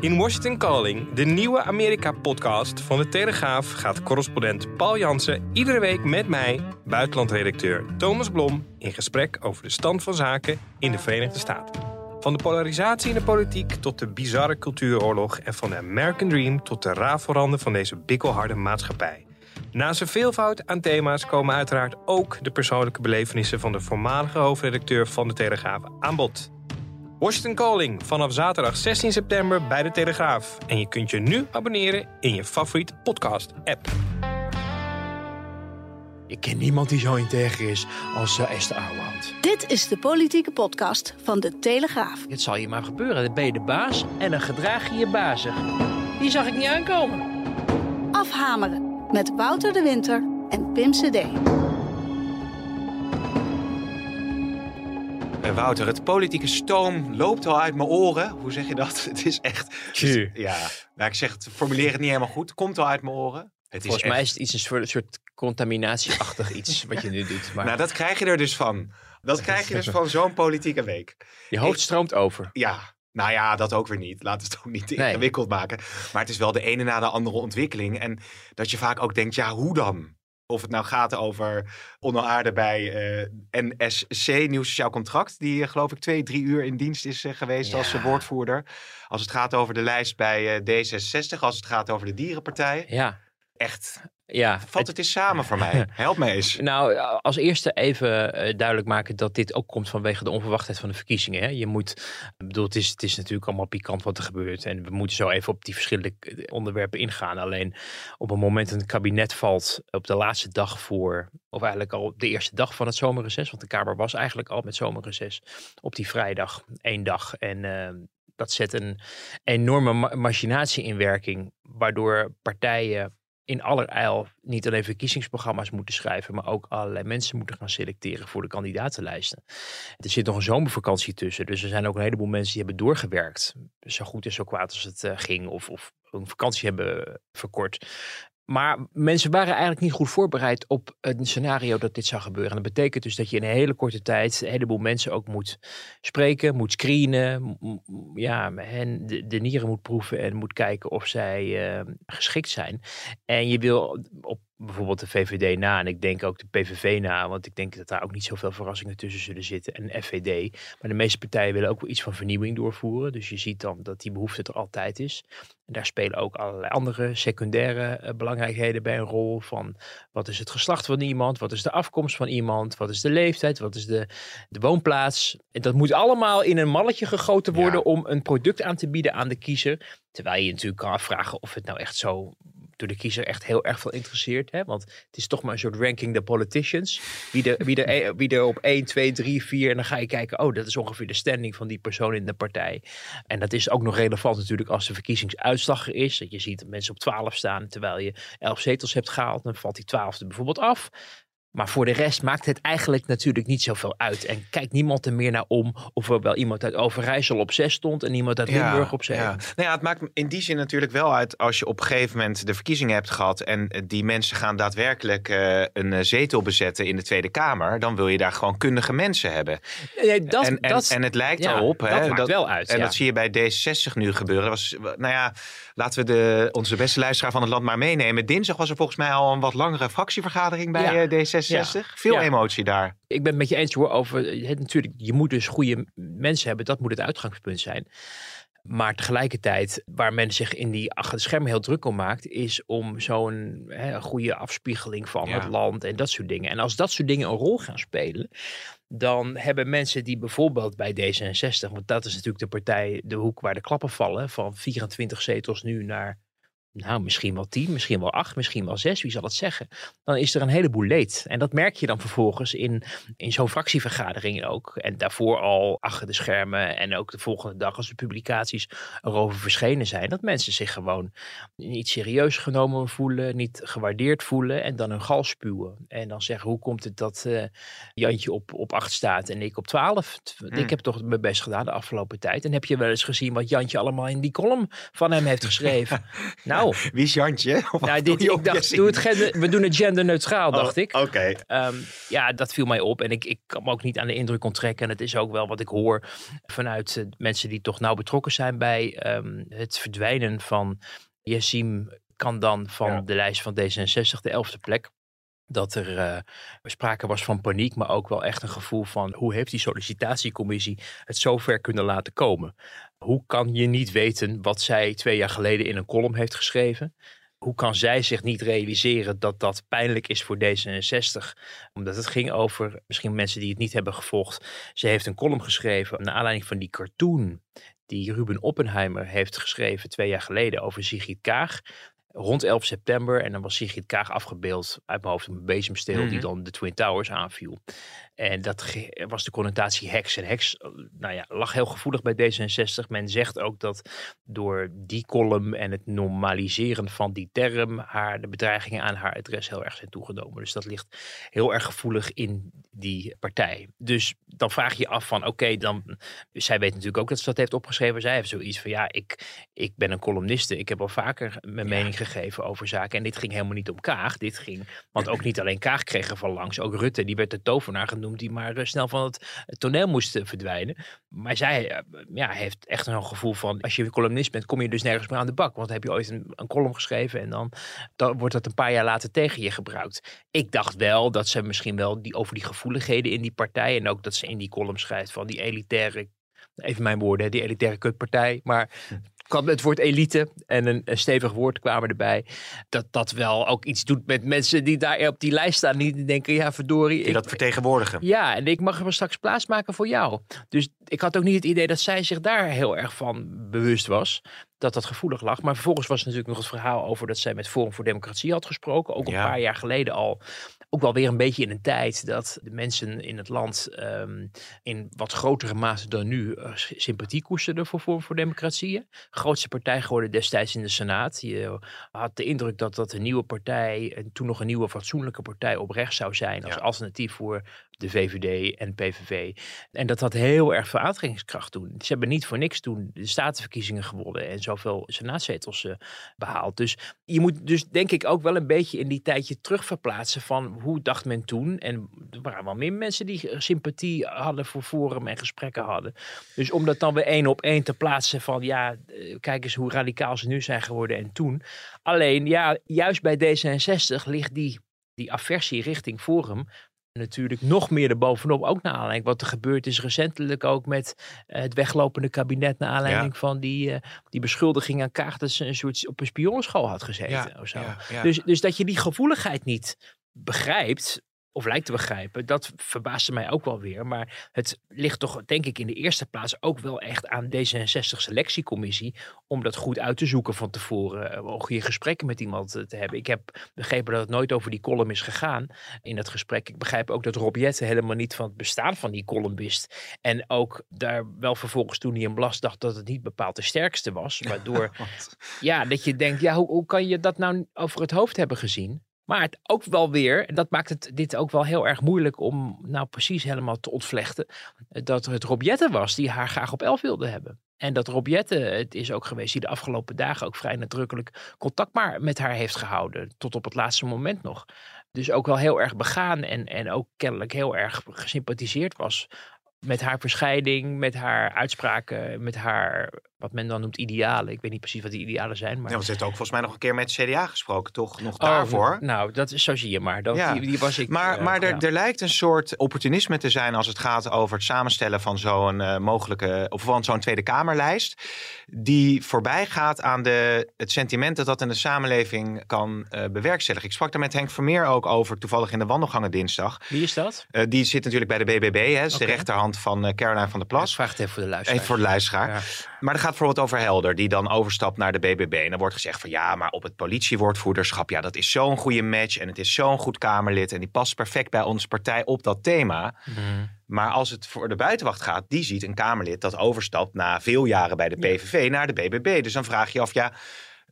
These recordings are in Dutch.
In Washington Calling, de nieuwe Amerika-podcast van de Telegraaf, gaat correspondent Paul Jansen iedere week met mij, buitenlandredacteur Thomas Blom, in gesprek over de stand van zaken in de Verenigde Staten. Van de polarisatie in de politiek tot de bizarre cultuuroorlog en van de American Dream tot de rafelranden van deze bikkelharde maatschappij. Naast een veelvoud aan thema's komen uiteraard ook de persoonlijke belevenissen van de voormalige hoofdredacteur van de Telegraaf aan bod. Washington Calling vanaf zaterdag 16 september bij de Telegraaf. En je kunt je nu abonneren in je favoriete podcast-app. Ik ken niemand die zo integer is als uh, Esther Ouwehand. Dit is de politieke podcast van de Telegraaf. Het zal je maar gebeuren. Dan ben je de baas en dan gedraag je je bazig. Die zag ik niet aankomen. Afhameren met Wouter de Winter en Pim CD. Eh, Wouter, het politieke stoom loopt al uit mijn oren. Hoe zeg je dat? Het is echt. Ja, nou, ik zeg het, formuleer het niet helemaal goed. Komt al uit mijn oren. Het Volgens is mij echt- is het iets een soort, soort contaminatieachtig iets wat je nu doet. Maar Nou, dat krijg je er dus van. Dat krijg je dus van zo'n politieke week. je hoofd stroomt over. Ja, nou ja, dat ook weer niet. Laat het ook niet te Nee. ingewikkeld maken. Maar het is wel de ene na de andere ontwikkeling. En dat je vaak ook denkt, ja, hoe dan? Of het nou gaat over onaarde bij eh, NSC, Nieuw Sociaal Contract. Die eh, geloof ik twee, drie uur in dienst is eh, geweest Ja. als woordvoerder. Als het gaat over de lijst bij eh, D66. Als het gaat over de dierenpartij. Ja, Echt, ja. vat het eens samen voor mij. Help me eens. Nou, als eerste even eh, duidelijk maken dat dit ook komt vanwege de onverwachtheid van de verkiezingen. Hè? Je moet, ik bedoel, het is, het is natuurlijk allemaal pikant wat er gebeurt. En we moeten zo even op die verschillende eh, onderwerpen ingaan. Alleen op het moment dat het kabinet valt op de laatste dag voor, of eigenlijk al de eerste dag van het zomerreces. Want de Kamer was eigenlijk al met zomerreces op die vrijdag, één dag. En eh, dat zet een enorme ma- machinatie in werking, waardoor partijen in allerijl niet alleen verkiezingsprogramma's moeten schrijven, maar ook allerlei mensen moeten gaan selecteren voor de kandidatenlijsten. Er zit nog een zomervakantie tussen, dus er zijn ook een heleboel mensen die hebben doorgewerkt, zo goed en zo kwaad als het eh, ging, of, of een vakantie hebben verkort. Maar mensen waren eigenlijk niet goed voorbereid op een scenario dat dit zou gebeuren. En dat betekent dus dat je in een hele korte tijd een heleboel mensen ook moet spreken, moet screenen, ja, hen de, nieren moet proeven en moet kijken of zij eh, geschikt zijn. En je wil op bijvoorbeeld de VVD na, en ik denk ook de PVV na, want ik denk dat daar ook niet zoveel verrassingen tussen zullen zitten, en FVD. Maar de meeste partijen willen ook wel iets van vernieuwing doorvoeren. Dus je ziet dan dat die behoefte er altijd is. En daar spelen ook allerlei andere secundaire eh, belangrijkheden bij een rol. Van wat is het geslacht van iemand, wat is de afkomst van iemand, wat is de leeftijd, wat is de, de woonplaats. En dat moet allemaal in een malletje gegoten worden Ja. om een product aan te bieden aan de kiezer. Terwijl je je natuurlijk kan afvragen of het nou echt zo door de kiezer echt heel erg veel interesseert. Hè? Want het is toch maar een soort ranking the politicians. Wie er, wie er, wie er op 1, 2, 3, 4. En dan ga je kijken, oh, dat is ongeveer de standing van die persoon in de partij. En dat is ook nog relevant natuurlijk als de verkiezingsuitslag er is. Dat je ziet dat mensen op 12 staan, terwijl je 11 zetels hebt gehaald. Dan valt die twaalfde bijvoorbeeld af. Maar voor de rest maakt het eigenlijk natuurlijk niet zoveel uit. En kijkt niemand er meer naar om. Of er wel iemand uit Overijssel op 6 stond en iemand uit Limburg op zes. Ja. Nou ja, het maakt in die zin natuurlijk wel uit als je op een gegeven moment de verkiezingen hebt gehad. en eh, die mensen gaan daadwerkelijk eh, een eh, zetel bezetten in de Tweede Kamer. dan wil je daar gewoon kundige mensen hebben. Dat, en, dat, en het lijkt erop. Dat, maakt dat, wel uit. En dat zie je bij D60 nu gebeuren. Was, nou ja, laten we de, onze beste luisteraar van het land maar meenemen. Dinsdag was er volgens mij al een wat langere fractievergadering bij D60. D66. Ja. Veel emotie daar. ik ben het met je eens hoor over het, natuurlijk, je moet dus goede mensen hebben, dat moet het uitgangspunt zijn. Maar tegelijkertijd, waar men zich in die achter de schermen heel druk om maakt, is om zo'n goede afspiegeling van Ja. het land en dat soort dingen. En als dat soort dingen een rol gaan spelen, dan hebben mensen die bijvoorbeeld bij D66, want dat is natuurlijk de partij, de hoek waar de klappen vallen, van 24 zetels nu naar nou, misschien wel tien, misschien wel acht, misschien wel zes, wie zal het zeggen? Dan is er een heleboel leed. En dat merk je dan vervolgens in, in zo'n fractievergadering ook. En daarvoor al achter de schermen en ook de volgende dag als de publicaties erover verschenen zijn. Dat mensen zich gewoon niet serieus genomen voelen, niet gewaardeerd voelen en dan hun gal spuwen. En dan zeggen, hoe komt het dat eh, Jantje op, op acht staat en ik op twaalf? Hmm. Ik heb toch mijn best gedaan de afgelopen tijd. En heb je wel eens gezien wat Jantje allemaal in die column van hem heeft geschreven? nou, Wie is Jantje? Of nou dit, ik dacht, doe het gender, we doen het genderneutraal, Oh, dacht ik. Oké. Ehm, ja, dat viel mij op. En ik, ik kan me ook niet aan de indruk onttrekken. En het is ook wel wat ik hoor vanuit eh, mensen die toch nauw betrokken zijn bij ehm, het verdwijnen van Yassim kan dan van Ja. de lijst van D66 de elfde plek. Dat er eh, sprake was van paniek, maar ook wel echt een gevoel van hoe heeft die sollicitatiecommissie het zover kunnen laten komen? Hoe kan je niet weten wat zij twee jaar geleden in een column heeft geschreven? Hoe kan zij zich niet realiseren dat dat pijnlijk is voor D66? Omdat het ging over, misschien mensen die het niet hebben gevolgd. Ze heeft een column geschreven naar aanleiding van die cartoon die Ruben Oppenheimer heeft geschreven twee jaar geleden over Sigrid Kaag. Rond 11 september. En dan was Sigrid Kaag afgebeeld uit mijn hoofd een bezemsteel die Mhm. dan de Twin Towers aanviel. En dat was de connotatie heks. En heks eh, nou ja, lag heel gevoelig bij D66. Men zegt ook dat door die column en het normaliseren van die term... haar de bedreigingen aan haar adres heel erg zijn toegenomen. Dus dat ligt heel erg gevoelig in die partij. Dus dan vraag je je af van oké, dan... Zij weet natuurlijk ook dat ze dat heeft opgeschreven. Zij heeft zoiets van ja, ik, ik ben een columniste. Ik heb al vaker mijn mening gegeven over zaken. En dit ging helemaal niet om Kaag. Dit ging, want ook niet alleen Kaag kreeg er van langs. Ook Rutte, die werd de tovenaar genoemd. Die maar eh, snel van het toneel moest eh, verdwijnen. Maar zij eh, ja, heeft echt een gevoel van... Als je columnist bent, kom je dus nergens meer aan de bak. Want heb je ooit een, een column geschreven... en dan, dan wordt dat een paar jaar later tegen je gebruikt. Ik dacht wel dat ze misschien wel die, over die gevoeligheden in die partij... en ook dat ze in die column schrijft van die elitaire... Even mijn woorden, die elitaire kutpartij. Maar kwam het woord elite en een, een stevig woord kwamen erbij. Dat dat wel ook iets doet met mensen die daar op die lijst staan. Die denken, ja verdorie. Die ik- dat vertegenwoordigen. ja, en ik mag er straks plaatsmaken voor jou. Dus ik had ook niet het idee dat zij zich daar heel erg van bewust was. Dat dat gevoelig lag. Maar vervolgens was natuurlijk nog het verhaal over dat zij met Forum voor Democratie had gesproken. Ook een Ja. paar jaar geleden al. Ook wel weer een beetje in een tijd dat de mensen in het land ehm, in wat grotere mate dan nu eh, sympathie koesterden voor voor Democratie. hè. Grootste partij geworden destijds in de Senaat. Je had de indruk dat dat een nieuwe partij, en toen nog een nieuwe fatsoenlijke partij op rechts zou zijn als Ja. alternatief voor de VVD en PVV. En dat had heel erg veel aantrekkingskracht toen. Ze hebben niet voor niks toen de statenverkiezingen gewonnen en zoveel senaatzetels eh, behaald. Dus je moet dus denk ik ook wel een beetje in die tijdje terugverplaatsen van hoe dacht men toen. En er waren wel meer mensen die sympathie hadden voor Forum en gesprekken hadden. Dus om dat dan weer één op één te plaatsen van ja, eh, kijk eens hoe radicaal ze nu zijn geworden en toen. Alleen ja, juist bij D66 ligt die, die aversie richting Forum natuurlijk nog meer erbovenop. Ook naar aanleiding wat er gebeurd is recentelijk ook met eh, het weglopende kabinet. Naar aanleiding van die, eh, die beschuldiging aan Kaag dat ze een soort op een spionnenschool had gezeten. of zo. ja. Dus, dus dat je die gevoeligheid niet begrijpt, of lijkt te begrijpen, dat verbaasde mij ook wel weer. Maar het ligt toch, denk ik, in de eerste plaats ook wel echt aan D66 selectiecommissie. Om dat goed uit te zoeken van tevoren. eh, Ook je gesprekken met iemand eh, te hebben. Ik heb begrepen dat het nooit over die column is gegaan in dat gesprek. Ik begrijp ook dat Rob Jetten helemaal niet van het bestaan van die column wist. En ook daar wel vervolgens toen hij hem las, dacht dat het niet bepaald de sterkste was. Waardoor ja, dat je denkt, ja, hoe, hoe kan je dat nou over het hoofd hebben gezien? Maar het ook wel weer, en dat maakt het dit ook wel heel erg moeilijk om nou precies helemaal te ontvlechten, dat het Rob Jetten was die haar graag op elf wilde hebben. En dat Rob Jetten het is ook geweest die de afgelopen dagen ook vrij nadrukkelijk contact maar met haar heeft gehouden. Tot op het laatste moment nog. Dus ook wel heel erg begaan en, en ook kennelijk heel erg gesympathiseerd was met haar verscheiding, met haar uitspraken, met haar, wat men dan noemt idealen. Ik weet niet precies wat die idealen zijn, maar... Ja, want ze heeft ook volgens mij nog een keer met CDA gesproken, toch? Nog Oh, daarvoor. Nou, dat is, zo zie je maar. Dat, Ja. die, die was ik... Maar, eh, maar er, ja. er lijkt een soort opportunisme te zijn als het gaat over het samenstellen van zo'n eh, mogelijke, of van zo'n Tweede Kamerlijst. Die voorbij gaat aan de, het sentiment dat dat in de samenleving kan eh, bewerkstelligen. Ik sprak daar met Henk Vermeer ook over, toevallig in de wandelgangen dinsdag. Wie is dat? Die zit natuurlijk bij de BBB, hè, is de rechterhand van eh, Caroline van der Ik Plas. vraag het even voor de luisteraar. Even voor de luisteraar. Ja. Maar er gaat bijvoorbeeld over Helder, die dan overstapt naar de BBB. En dan wordt gezegd van ja, maar op het politiewoordvoerderschap, ja, dat is zo'n goede match. En het is zo'n goed Kamerlid. En die past perfect bij onze partij op dat thema. Mhm. Maar als het voor de buitenwacht gaat, die ziet een Kamerlid dat overstapt na veel jaren bij de PVV naar de BBB. Dus dan vraag je af, ja,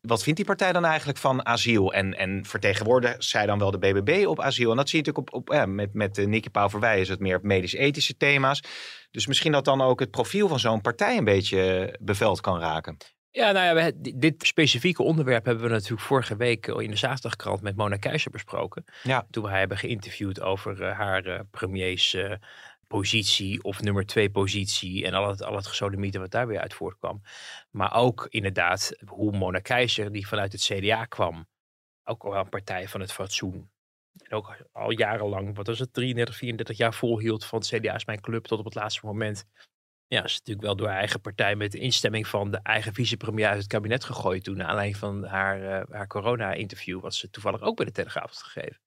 wat vindt die partij dan eigenlijk van asiel? En, en vertegenwoordigt zij dan wel de BBB op asiel? En dat zie je natuurlijk op, op ja, met, met uh, Nicky Pauverwij is het meer op medisch-ethische thema's. Dus misschien dat dan ook het profiel van zo'n partij een beetje beveld kan raken. Ja, nou ja, we, dit specifieke onderwerp hebben we natuurlijk vorige week in de zaterdagkrant met Mona Keizer besproken. Ja. Toen we haar hebben geïnterviewd over haar premiers positie of nummer twee positie en al het, al het gesodemieten wat daar weer uit voortkwam. Maar ook inderdaad hoe Mona Keizer, die vanuit het CDA kwam, ook wel een partij van het fatsoen. En ook al jarenlang, wat was het, 33, 34 jaar volhield van het CDA is mijn club tot op het laatste moment. Ja, is natuurlijk wel door haar eigen partij met de instemming van de eigen vicepremier uit het kabinet gegooid toen. Naar aanleiding van haar, uh, haar corona-interview, wat ze toevallig ook bij de Telegraaf gegeven.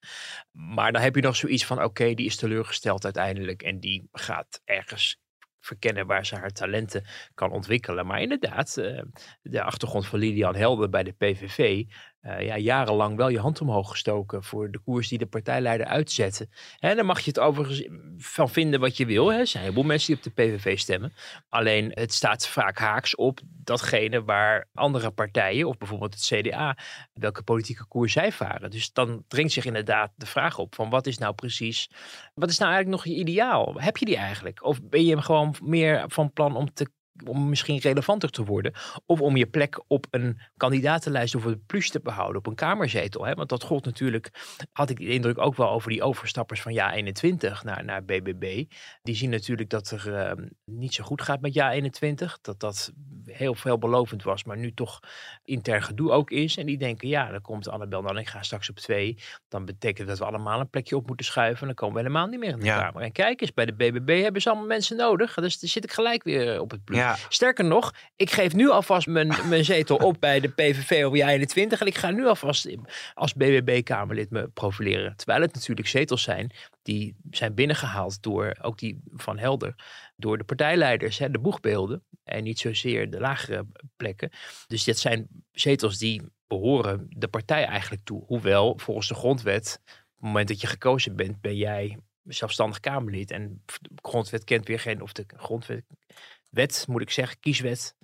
Maar dan heb je nog zoiets van, oké, die is teleurgesteld uiteindelijk. En die gaat ergens verkennen waar ze haar talenten kan ontwikkelen. Maar inderdaad, uh, de achtergrond van Lilian Helder bij de PVV. Uh, ja, jarenlang wel je hand omhoog gestoken voor de koers die de partijleider uitzetten. En daar mag je het overigens van vinden wat je wil. Hè. Er zijn een heleboel mensen die op de PVV stemmen. Alleen het staat vaak haaks op datgene waar andere partijen, of bijvoorbeeld het CDA, welke politieke koers zij varen. Dus dan dringt zich inderdaad de vraag op van wat is nou precies, wat is nou eigenlijk nog je ideaal? Heb je die eigenlijk? Of ben je gewoon meer van plan om te om misschien relevanter te worden. Of om je plek op een kandidatenlijst of een plus te behouden op een kamerzetel. Hè? Want dat gold natuurlijk, had ik de indruk ook wel over die overstappers van Ja 21 naar, naar BBB. Die zien natuurlijk dat er uh, niet zo goed gaat met Ja 21. Dat dat heel veelbelovend was, maar nu toch intern gedoe ook is. En die denken, ja, dan komt Annabel dan ik ga straks op twee. Dan betekent dat we allemaal een plekje op moeten schuiven. En dan komen we helemaal niet meer in de Ja. Kamer. En kijk eens, bij de BBB hebben ze allemaal mensen nodig. Dus dan zit ik gelijk weer op het plus. Ja. Sterker nog, ik geef nu alvast mijn, mijn zetel op bij de PVV op jaar 21. En ik ga nu alvast als BBB-Kamerlid me profileren. Terwijl het natuurlijk zetels zijn die zijn binnengehaald door, ook die van Helder, door de partijleiders, hè, de boegbeelden. En niet zozeer de lagere plekken. Dus dit zijn zetels die behoren de partij eigenlijk toe. Hoewel, volgens de grondwet, op het moment dat je gekozen bent, ben jij zelfstandig Kamerlid. En de grondwet kent weer geen, of de grondwet, wet moet ik zeggen, kieswet.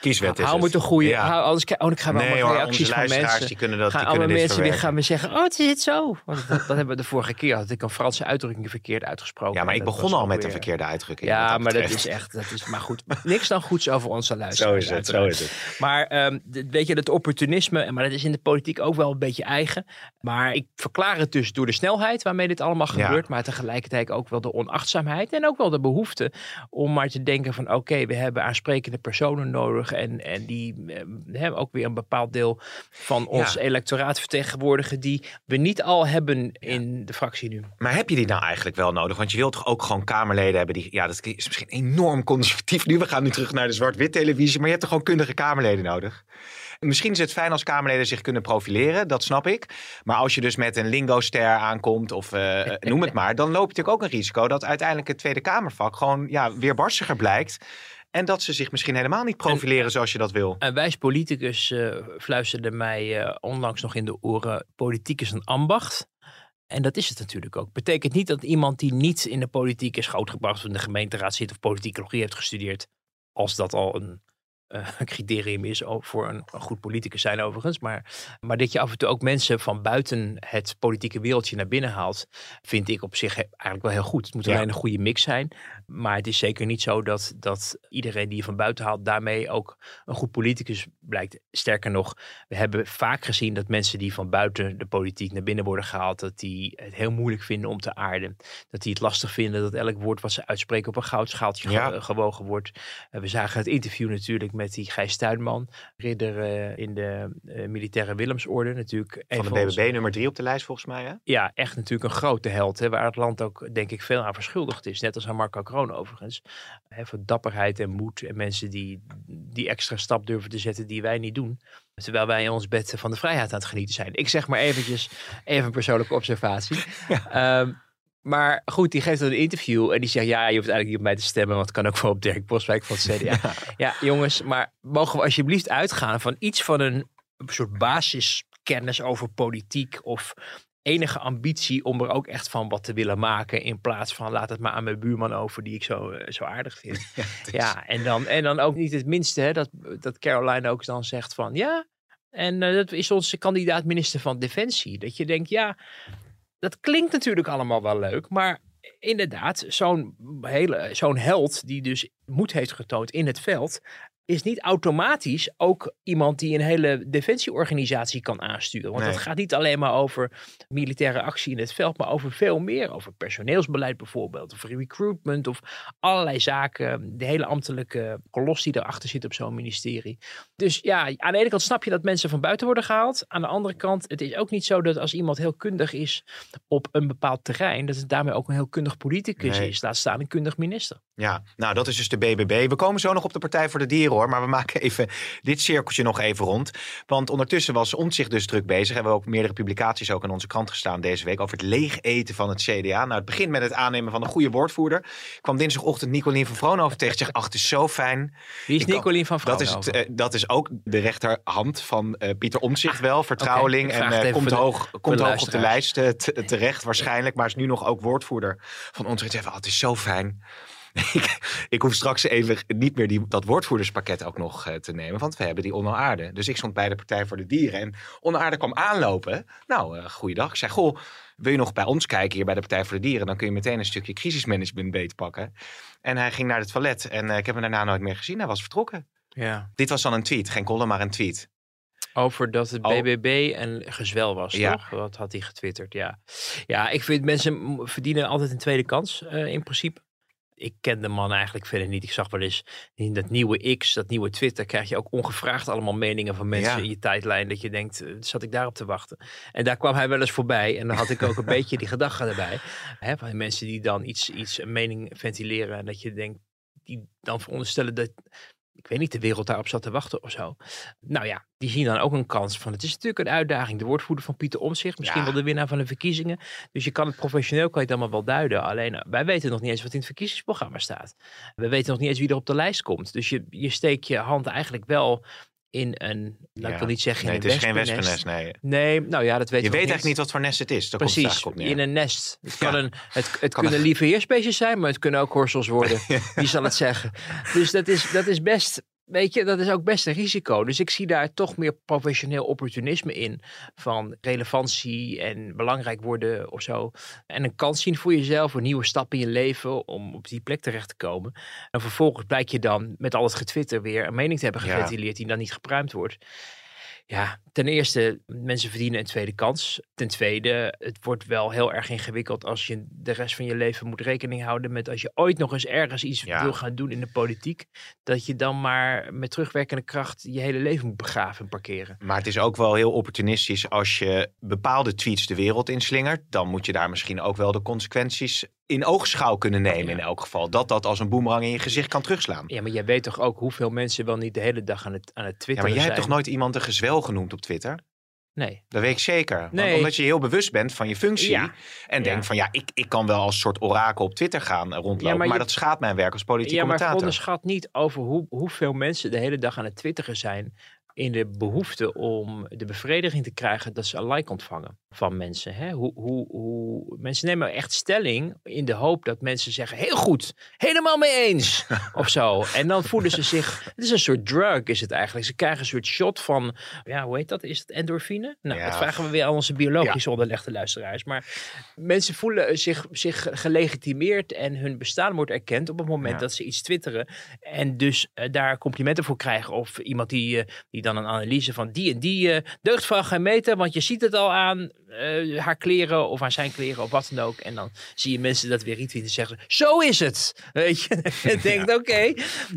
Kieswet is Hou het. te goede. Ja. Hou, anders, oh, ik ga wel Nee reacties van mensen. die kunnen dat gaan die alle kunnen mensen weer gaan me zeggen, oh, het is zo. Want dat, dat hebben we de vorige keer, had ik een Franse uitdrukking verkeerd uitgesproken. Ja, maar ik begon al met de weer- verkeerde uitdrukking. Ja, maar dat is echt, dat is maar goed. Niks dan goeds over onze Zo luisteraars. is het, zo is het. Maar ehm, weet je, dat opportunisme, maar dat is in de politiek ook wel een beetje eigen. Maar ik verklaar het dus door de snelheid waarmee dit allemaal Ja. gebeurt. Maar tegelijkertijd ook wel de onachtzaamheid en ook wel de behoefte om maar te denken van oké, we hebben aansprekende personen nodig. En, en die hè, ook weer een bepaald deel van ons Ja. electoraat vertegenwoordigen die we niet al hebben in de fractie nu. Maar heb je die nou eigenlijk wel nodig? Want je wilt toch ook gewoon Kamerleden hebben die... Ja, dat is misschien enorm conservatief nu. We gaan nu terug naar de zwart-wit televisie. Maar je hebt toch gewoon kundige Kamerleden nodig? En Misschien is het fijn als Kamerleden zich kunnen profileren, dat snap ik. Maar als je dus met een lingo-ster aankomt, of eh, noem het maar... dan loop je natuurlijk ook een risico dat uiteindelijk het Tweede Kamervak... gewoon ja, weerbarstiger blijkt. En dat ze zich misschien helemaal niet profileren zoals je dat wil. Een wijs politicus eh, fluisterde mij eh, onlangs nog in de oren: politiek is een ambacht. En dat is het natuurlijk ook. Betekent niet dat iemand die niet in de politiek is grootgebracht, of in de gemeenteraad zit of politicologie heeft gestudeerd, als dat al een eh, criterium is voor een, een goed politicus zijn overigens. Maar, maar dat je af en toe ook mensen van buiten het politieke wereldje naar binnen haalt, vind ik op zich he- eigenlijk wel heel goed. Het moet Ja. alleen een goede mix zijn. Maar het is zeker niet zo dat, dat iedereen die je van buiten haalt, daarmee ook een goed politicus blijkt. Sterker nog, we hebben vaak gezien dat mensen die van buiten de politiek naar binnen worden gehaald, dat die het heel moeilijk vinden om te aarden. Dat die het lastig vinden dat elk woord wat ze uitspreken op een goudschaaltje Ja. gewogen wordt. Eh, we zagen het interview natuurlijk met die Gijs Tuinman, ridder eh, in de eh, militaire Willemsorde. Natuurlijk Van de onze- BBB nummer drie op de lijst volgens mij, hè? ja, echt natuurlijk een grote held. Hè, waar het land ook, denk ik, veel aan verschuldigd is. Net als aan Marco Kroon overigens. Hè, voor dapperheid en moed. En mensen die die extra stap durven te zetten die wij niet doen. Terwijl wij in ons bed van de vrijheid aan het genieten zijn. Ik zeg maar eventjes, even een persoonlijke observatie. Ehm, maar goed, die geeft dan een interview en die zegt... ja, je hoeft eigenlijk niet op mij te stemmen... want het kan ook wel op Dirk Boswijk van het CDA. Ja, jongens, maar mogen we alsjeblieft uitgaan van iets van een, een soort basiskennis over politiek of enige ambitie om er ook echt van wat te willen maken in plaats van laat het maar aan mijn buurman over die ik zo, eh, zo aardig vind. Ja, en, dan, en dan ook niet het minste hè, dat, dat Caroline ook dan zegt van ja, en eh, dat is onze kandidaat minister van Defensie. Dat je denkt ja, dat klinkt natuurlijk allemaal wel leuk, maar inderdaad, zo'n hele zo'n held die dus moed heeft getoond in het veld, is niet automatisch ook iemand die een hele defensieorganisatie kan aansturen. Want Nee. het gaat niet alleen maar over militaire actie in het veld, maar over veel meer. Over personeelsbeleid bijvoorbeeld, of recruitment, of allerlei zaken. De hele ambtelijke kolos die erachter zit op zo'n ministerie. Dus ja, aan de ene kant snap je dat mensen van buiten worden gehaald. Aan de andere kant, het is ook niet zo dat als iemand heel kundig is op een bepaald terrein, dat het daarmee ook een heel kundig politicus Nee. is. Laat staan een kundig minister. Ja, nou dat is dus de BBB. We komen zo nog op de Partij voor de Dieren hoor. Maar we maken even dit cirkeltje nog even rond. Want ondertussen was Omtzigt dus druk bezig. Hebben we ook meerdere publicaties ook in onze krant gestaan deze week. Over het leeg eten van het CDA. Nou het begint met het aannemen van een goede woordvoerder. Kwam dinsdagochtend Nicolien van Vroonhoven tegen. Zegt, ach het is zo fijn. Wie is Nicolien van Dat is, het, eh, dat is ook de rechterhand van eh, Pieter Omtzigt wel. Vertrouweling. Ah, en eh, even komt, hoog, de komt hoog op de lijst te- terecht waarschijnlijk. Maar is nu nog ook woordvoerder van Omtzigt. Zegt, oh, het is zo fijn. ik, ik hoef straks even niet meer die, dat woordvoerderspakket ook nog eh, te nemen. Want we hebben die Onno Aarde. Dus ik stond bij de Partij voor de Dieren. En Onno Aarde kwam aanlopen. Nou, eh goeiedag. Ik zei, goh, wil je nog bij ons kijken hier bij de Partij voor de Dieren? Dan kun je meteen een stukje crisismanagement beetpakken. En hij ging naar het toilet. En eh, ik heb hem daarna nooit meer gezien. Hij was vertrokken. Ja. Dit was dan een tweet. Geen column, maar een tweet. Over dat het Oh. BBB een gezwel was, Ja. toch? Wat had hij getwitterd, ja. Ja, ik vind mensen verdienen altijd een tweede kans, in principe. Ik ken de man eigenlijk verder niet. Ik zag wel eens in dat nieuwe X, dat nieuwe Twitter, krijg je ook ongevraagd allemaal meningen van mensen Ja. in je tijdlijn. Dat je denkt, eh, zat ik daarop te wachten? En daar kwam hij wel eens voorbij. En dan had ik ook een beetje die gedachte erbij. Hè, van mensen die dan iets, iets, een mening ventileren. En dat je denkt, die dan veronderstellen dat, ik weet niet, de wereld daarop zat te wachten of zo. Nou ja, die zien dan ook een kans van. Het is natuurlijk een uitdaging. De woordvoerder van Pieter Omtzigt, misschien Ja. wel de winnaar van de verkiezingen. Dus je kan het professioneel, kan je het allemaal wel duiden. Alleen eh, wij weten nog niet eens wat in het verkiezingsprogramma staat. We weten nog niet eens wie er op de lijst komt. Dus je, je steekt je hand eigenlijk wel in een, nou, Ja. ik wil niet zeggen in Nee, een het is geen wespennest. Nee. Nee, nou ja, dat weet Je ik weet eigenlijk niet wat voor nest het is. Daar komt het Precies, op neer. in een nest. Het, kan Ja. een, het, het Kan kunnen een- lieve heersbeestjes zijn, maar het kunnen ook horsels worden. Wie zal het zeggen? Dus dat is, dat is best, weet je, dat is ook best een risico. Dus ik zie daar toch meer professioneel opportunisme in. Van relevantie en belangrijk worden of zo. En een kans zien voor jezelf, een nieuwe stap in je leven om op die plek terecht te komen. En vervolgens blijkt je dan met al het getwitter weer een mening te hebben Ja. geventileerd die dan niet gepruimd wordt. Ja, ten eerste, mensen verdienen een tweede kans. Ten tweede, het wordt wel heel erg ingewikkeld als je de rest van je leven moet rekening houden met als je ooit nog eens ergens iets Ja. wil gaan doen in de politiek, dat je dan maar met terugwerkende kracht je hele leven moet begraven en parkeren. Maar het is ook wel heel opportunistisch als je bepaalde tweets de wereld inslingert. Dan moet je daar misschien ook wel de consequenties in oogschouw kunnen nemen Ja. in elk geval. Dat dat als een boemerang in je gezicht kan terugslaan. Ja, maar jij weet toch ook hoeveel mensen wel niet de hele dag aan het, aan het Ja, twitteren maar jij zijn? hebt toch nooit iemand een gezwel genoemd op Twitter? Nee. Dat weet ik zeker. Nee. omdat je heel bewust bent van je functie. Ja. En denkt Ja. van ja, ik, ik kan wel als soort orakel op Twitter gaan rondlopen. Ja, maar maar je- dat schaadt mijn werk als politiek Ja, maar commentator. onderschat niet over hoe, hoeveel mensen de hele dag aan het twitteren zijn in de behoefte om de bevrediging te krijgen dat ze een like ontvangen van mensen. Hè? Hoe, hoe, hoe, mensen nemen echt stelling in de hoop dat mensen zeggen, heel goed, helemaal mee eens, of zo. En dan voelen ze zich, het is een soort drug is het eigenlijk. Ze krijgen een soort shot van, ja, hoe heet dat? Is het endorfine? Nou, Ja. dat vragen we weer aan onze biologische onderlegde luisteraars. Maar mensen voelen zich, zich gelegitimeerd en hun bestaan wordt erkend op het moment Ja. dat ze iets twitteren. En dus eh, daar complimenten voor krijgen. Of iemand die, eh, die dan een analyse van die en die eh deugdvrouw gaan meten. Want je ziet het al aan eh, haar kleren of aan zijn kleren of wat dan ook. En dan zie je mensen dat weer retweeten en zeggen. Zo is het. Weet je. En denkt oké.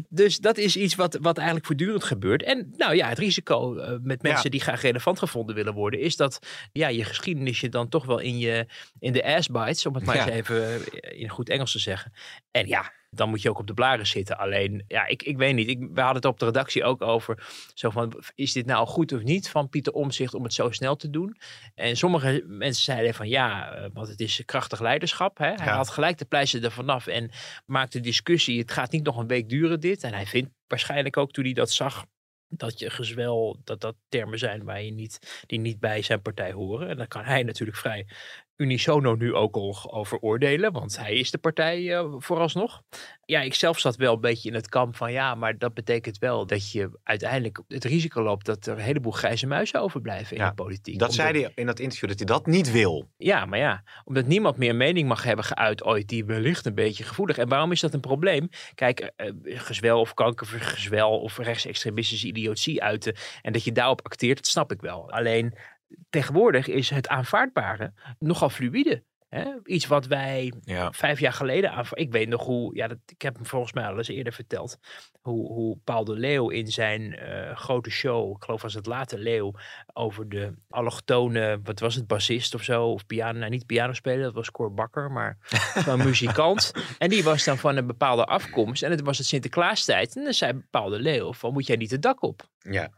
Dus dat is iets wat, wat eigenlijk voortdurend gebeurt. En nou ja, het risico eh, met mensen Ja. die graag relevant gevonden willen worden. Is dat ja, je geschiedenis je dan toch wel in, je, in de ass bites. Om het maar Ja. eens even eh, in goed Engels te zeggen. En ja, dan moet je ook op de blaren zitten. Alleen, ja, ik, ik weet niet. Ik, we hadden het op de redactie ook over. Zo van, is dit nou goed of niet van Pieter Omzicht om het zo snel te doen? En sommige mensen zeiden van ja, eh, want het is krachtig leiderschap. Hè? Hij Ja. had gelijk de pleister er vanaf en maakte discussie. Het gaat niet nog een week duren dit. En hij vindt waarschijnlijk ook toen hij dat zag dat je gezwel, dat dat termen zijn waar je niet, die niet bij zijn partij horen. En dan kan hij natuurlijk vrij unisono nu ook al over oordelen, want hij is de partij uh, vooralsnog. Ja, ik zelf zat wel een beetje in het kamp van ja, maar dat betekent wel dat je uiteindelijk het risico loopt dat er een heleboel grijze muizen overblijven in de politiek. Dat zei hij in dat interview, dat hij dat niet wil. Ja, maar ja, omdat niemand meer mening mag hebben geuit ooit die wellicht een beetje gevoelig. En waarom is dat een probleem? Kijk, uh, gezwel of kankergezwel of rechtsextremistische idiotie uiten en dat je daarop acteert, dat snap ik wel. Alleen tegenwoordig is het aanvaardbare nogal fluïde. Hè? Iets wat wij vijf jaar geleden. Ik weet nog hoe. Ja, dat, ik heb hem volgens mij al eens eerder verteld. Hoe, hoe Paul de Leeuw in zijn uh, grote show. Ik geloof was het Late Leeuw. Over de allochtone. Wat was het? Bassist of zo? Of piano. Nou, niet piano spelen. Dat was Cor Bakker. Maar een muzikant. En die was dan van een bepaalde afkomst. En het was het Sinterklaastijd. En dan zei Paul de Leeuw: van, Moet jij niet het dak op? Ja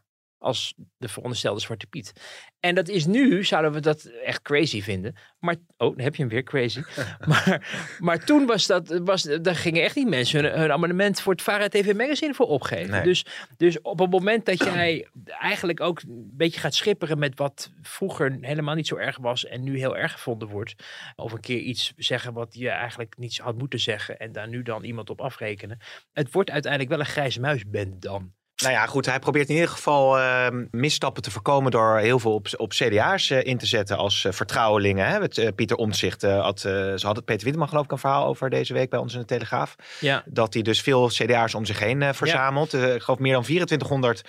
als de veronderstelde Zwarte Piet. En dat is nu, zouden we dat echt crazy vinden. Maar, oh, dan heb je hem weer crazy. maar, maar toen was dat, was, daar gingen echt niet mensen hun, hun abonnement voor het Vara TV Magazine voor opgeven. Dus, dus op het moment dat jij eigenlijk ook een beetje gaat schipperen met wat vroeger helemaal niet zo erg was en nu heel erg gevonden wordt. Of een keer iets zeggen wat je eigenlijk niet had moeten zeggen en daar nu dan iemand op afrekenen. Het wordt uiteindelijk wel een grijze muisband dan. Nou ja, goed. Hij probeert in ieder geval uh, misstappen te voorkomen door heel veel op, op CDA's uh, eh, in te zetten als uh, vertrouwelingen. Hè? Met, uh, Pieter Omtzigt had, ze had het Peter Witteman geloof ik een verhaal over deze week bij ons in de Telegraaf. Ja. Dat hij dus veel CDA's om zich heen verzamelt. Ja. ik geloof meer dan 2400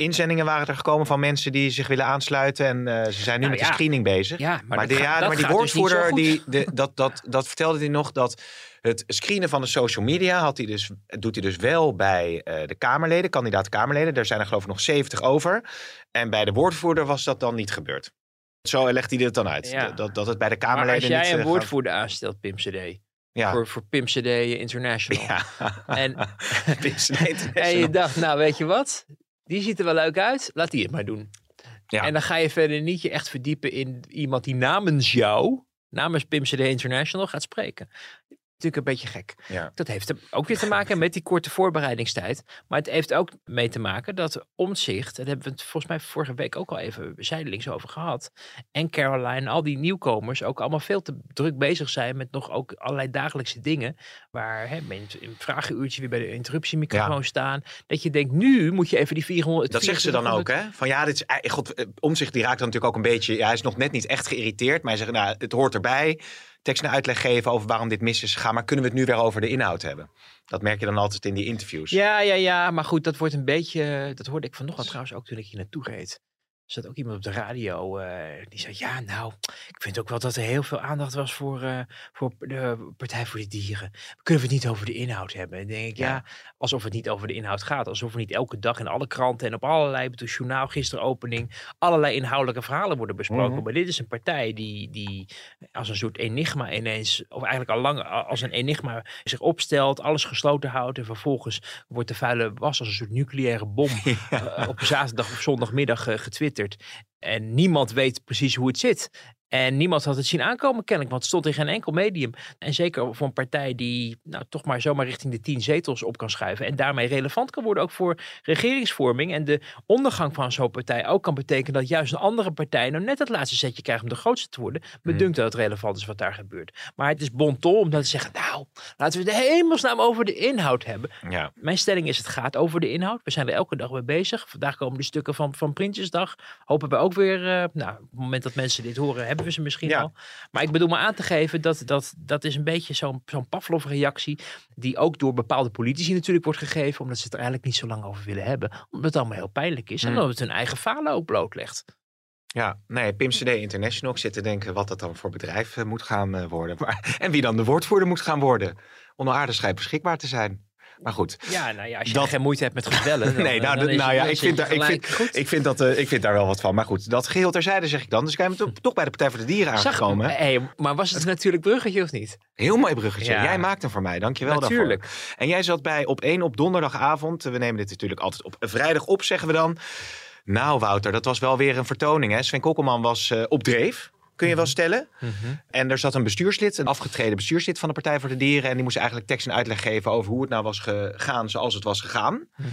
inzendingen waren er gekomen van mensen die zich willen aansluiten. En ze zijn nu nou, met de screening bezig. Ja, maar, maar, de, ja, maar die dus woordvoerder, die, de, dat, dat, dat vertelde hij nog, dat het screenen van de social media had hij dus, doet hij dus wel bij uh, de Kamerleden, kandidaat-Kamerleden. Daar zijn er geloof ik nog 70 over. En bij de woordvoerder was dat dan niet gebeurd. Zo legt hij dit dan uit. Ja. Dat, dat het bij de Kamerleden maar als jij een woordvoerder aanstelt, Pim CD. Ja. Voor, voor Pim CD International. Ja. En, Pim CD International. en je dacht, nou weet je wat? Die ziet er wel leuk uit. Laat die het maar doen. Ja. En dan ga je verder niet je echt verdiepen in iemand die namens jou, namens Pim CD International, gaat spreken natuurlijk een beetje gek. Ja. Dat heeft ook weer te maken met die korte voorbereidingstijd. Maar het heeft ook mee te maken dat omzicht, daar hebben we het volgens mij vorige week ook al even zijdelings over gehad. En Caroline, al die nieuwkomers ook allemaal veel te druk bezig zijn met nog ook allerlei dagelijkse dingen. Waar hè, in het vragenuurtje weer bij de interruptiemicrofoon ja. staan. Dat je denkt, nu moet je even die 400. Dat zeggen ze dan ook, hè? Van ja, dit is, God, eh, omzicht die raakt dan natuurlijk ook een beetje. Ja, hij is nog net niet echt geïrriteerd, maar hij zegt, nou, het hoort erbij tekst een uitleg geven over waarom dit mis is gegaan. Maar kunnen we het nu weer over de inhoud hebben? Dat merk je dan altijd in die interviews. Ja, ja, ja. Maar goed, dat wordt een beetje. Dat hoorde ik vanochtend trouwens ook toen ik hier naartoe reed zat ook iemand op de radio uh, die zei: Ja, nou, ik vind ook wel dat er heel veel aandacht was voor, uh, voor de Partij voor de Dieren. Kunnen we het niet over de inhoud hebben? En denk ik, ja. ja. alsof het niet over de inhoud gaat. Alsof er niet elke dag in alle kranten en op allerlei, het journaal, gisteren opening, allerlei inhoudelijke verhalen worden besproken. Mm Maar dit is een partij die, die als een soort enigma ineens, of eigenlijk al lang als een enigma zich opstelt, alles gesloten houdt. En vervolgens wordt de vuile was als een soort nucleaire bom ja. uh, op zaterdag of zondagmiddag getwitterd. En niemand weet precies hoe het zit. En niemand had het zien aankomen kennelijk, want het stond in geen enkel medium. En zeker voor een partij die nou, toch maar zomaar richting de tien zetels op kan schuiven. En daarmee relevant kan worden ook voor regeringsvorming. En de ondergang van zo'n partij ook kan betekenen dat juist een andere partij nou net het laatste zetje krijgt om de grootste te worden. Me mm. dat het relevant is wat daar gebeurt. Maar het is bon om dan te zeggen, nou, laten we de hemelsnaam over de inhoud hebben. Ja. Mijn stelling is, het gaat over de inhoud. We zijn er elke dag mee bezig. Vandaag komen de stukken van, van Prinsjesdag. Hopen we ook weer, uh, nou, op het moment dat mensen dit horen, hebben we ze misschien ja. al. Maar ik bedoel maar aan te geven dat dat, dat is een beetje zo'n zo'n Pavlov-reactie. Die ook door bepaalde politici natuurlijk wordt gegeven. Omdat ze het er eigenlijk niet zo lang over willen hebben. Omdat het allemaal heel pijnlijk is. En mm. omdat het hun eigen falen ook blootlegt. Ja, nee, Pim CD International. Ik zit te denken wat dat dan voor bedrijf eh, moet gaan uh, worden. Maar, en wie dan de woordvoerder moet gaan worden. Onder aardig beschikbaar te zijn. Maar goed. Ja, nou ja, als je dat... geen moeite hebt met gebellen. Dan, nee, nou, nou ja, ik vind, daar, ik, vind, ik, vind dat, uh, ik vind daar wel wat van. Maar goed, dat geheel terzijde zeg ik dan. Dus ik ben toch bij de Partij voor de Dieren aangekomen. Zag, hey, maar was het natuurlijk bruggetje of niet? Heel mooi bruggetje. Jij maakt hem voor mij. Dankjewel natuurlijk. daarvoor. En jij zat bij op één op donderdagavond. We nemen dit natuurlijk altijd op vrijdag op, zeggen we dan. Nou, Wouter, dat was wel weer een vertoning. Hè? Sven Kokkelman was uh, op dreef kun je wel mhm. stellen. Mhm. En er zat een bestuurslid, een afgetreden bestuurslid van de Partij voor de Dieren. En die moest eigenlijk tekst en uitleg geven over hoe het nou was gegaan zoals het was gegaan. Mhm,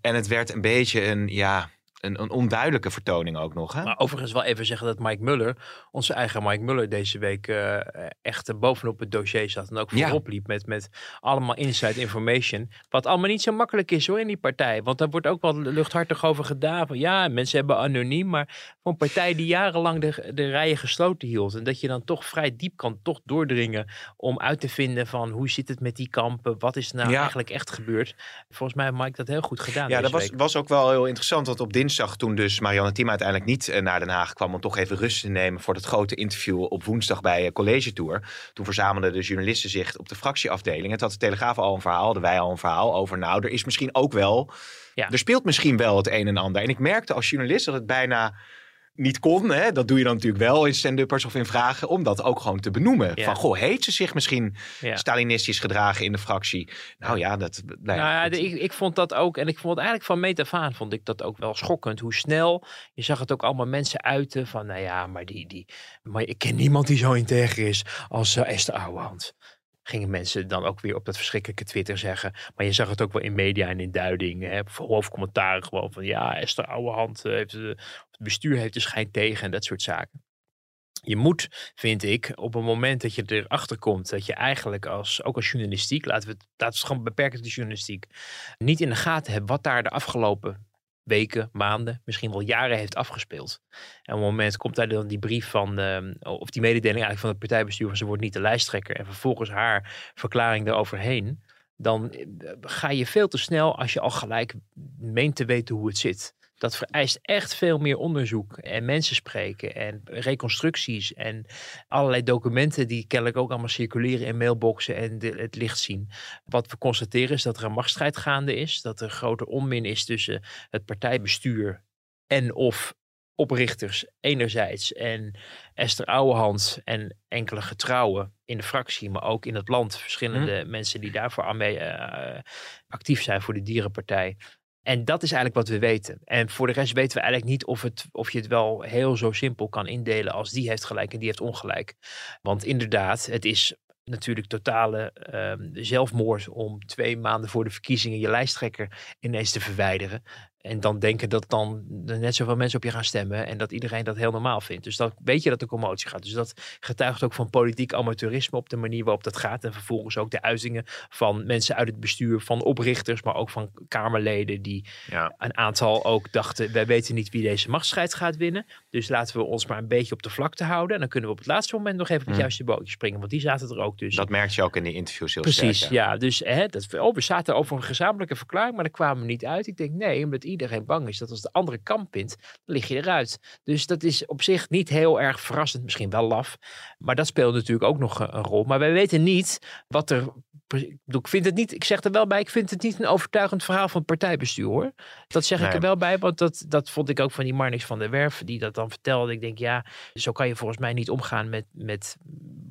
en het werd een beetje een, ja, een, een onduidelijke vertoning ook nog. Hè? Maar overigens wel even zeggen dat Mike Muller, onze eigen Mike Muller, deze week uh, echt bovenop het dossier zat. En ook voorop liep met, met allemaal inside information. Wat allemaal niet zo makkelijk is hoor in die partij. Want daar wordt ook wel luchthartig over gedaan. Van, ja, mensen hebben anoniem. Maar voor een partij die jarenlang de, de rijen gesloten hield. En dat je dan toch vrij diep kan toch doordringen om uit te vinden van hoe zit het met die kampen. Wat is nou eigenlijk echt gebeurd. Volgens mij heeft Mike dat heel goed gedaan. Ja, dat was, week. was ook wel heel interessant. Want op dinsdag toen dus Marianne Thiem uiteindelijk niet eh, naar Den Haag kwam om toch even rust te nemen voor het grote interview op woensdag bij eh, College Tour. Toen verzamelden de journalisten zich op de fractieafdeling. En toen had de Telegraaf al een verhaal, hadden wij al een verhaal over. Nou, er is misschien ook wel, ja. er speelt misschien wel het een en ander. En ik merkte als journalist dat het bijna niet kon. Hè? Dat doe je dan natuurlijk wel in stand-uppers of in vragen. Om dat ook gewoon te benoemen. Van, goh, heeft ze zich misschien Stalinistisch gedragen in de fractie? Nou ja, dat... Nou ja, nou ik, ik vond dat ook. En ik vond eigenlijk van meet af aan vond ik dat ook wel schokkend. Hoe snel, je zag het ook allemaal mensen uiten van... Nou ja, maar, die, die, maar ik ken niemand die zo integer is als uh, Esther Ouwehand gingen mensen dan ook weer op dat verschrikkelijke Twitter zeggen. Maar je zag het ook wel in media en in duiding. Hè, hoofdcommentaren gewoon van ja, Esther Ouwehand, uh, heeft, het bestuur heeft de schijn tegen en dat soort zaken. Je moet, vind ik, op een moment dat je erachter komt dat je eigenlijk als, ook als journalistiek, laten we het, laten we het gewoon beperken tot de journalistiek, niet in de gaten hebt wat daar de afgelopen weken, maanden, misschien wel jaren heeft afgespeeld. En op een moment komt daar dan die brief van, uh, of die mededeling eigenlijk van het partijbestuur van ze wordt niet de lijsttrekker. En vervolgens haar verklaring eroverheen. Dan eh, ga je veel te snel als je al gelijk meent te weten hoe het zit dat vereist echt veel meer onderzoek en mensen spreken en reconstructies en allerlei documenten die kennelijk ook allemaal circuleren in mailboxen en het licht zien. Wat we constateren is dat er een machtsstrijd gaande is, dat er grote onmin is tussen het partijbestuur en of oprichters enerzijds en Esther Ouwehand en enkele getrouwen in de fractie, maar ook in het land verschillende hm. mensen die daarvoor aan mee, uh, actief zijn voor de dierenpartij. En dat is eigenlijk wat we weten. En voor de rest weten we eigenlijk niet of, het, of je het wel heel zo simpel kan indelen als die heeft gelijk en die heeft ongelijk. Want inderdaad, het is natuurlijk totale uh, zelfmoord om twee maanden voor de verkiezingen je lijsttrekker ineens te verwijderen. En dan denken dat dan net zoveel mensen op je gaan stemmen. En dat iedereen dat heel normaal vindt. Dus dan weet je dat de commotie gaat. Dus dat getuigt ook van politiek amateurisme op de manier waarop dat gaat. En vervolgens ook de uitingen van mensen uit het bestuur, van oprichters, maar ook van Kamerleden. Die ja. een aantal ook dachten: wij weten niet wie deze machtsstrijd gaat winnen. Dus laten we ons maar een beetje op de vlakte houden. En dan kunnen we op het laatste moment nog even op het mm. juiste bootje springen. Want die zaten er ook tussen. Dat merk je ook in die interviews heel Precies, sterk, ja. Dus hè, dat, oh, we zaten over een gezamenlijke verklaring, maar daar kwamen we niet uit. Ik denk nee, omdat iedereen bang is dat als de andere kant wint, dan lig je eruit. Dus dat is op zich niet heel erg verrassend, misschien wel laf. Maar dat speelt natuurlijk ook nog een rol. Maar wij weten niet wat er ik vind het niet, ik zeg er wel bij, ik vind het niet een overtuigend verhaal van partijbestuur hoor. Dat zeg ik er wel bij, want dat, dat vond ik ook van die Marnix van der Werf, die dat dan vertelde. Ik denk, ja, zo kan je volgens mij niet omgaan met, met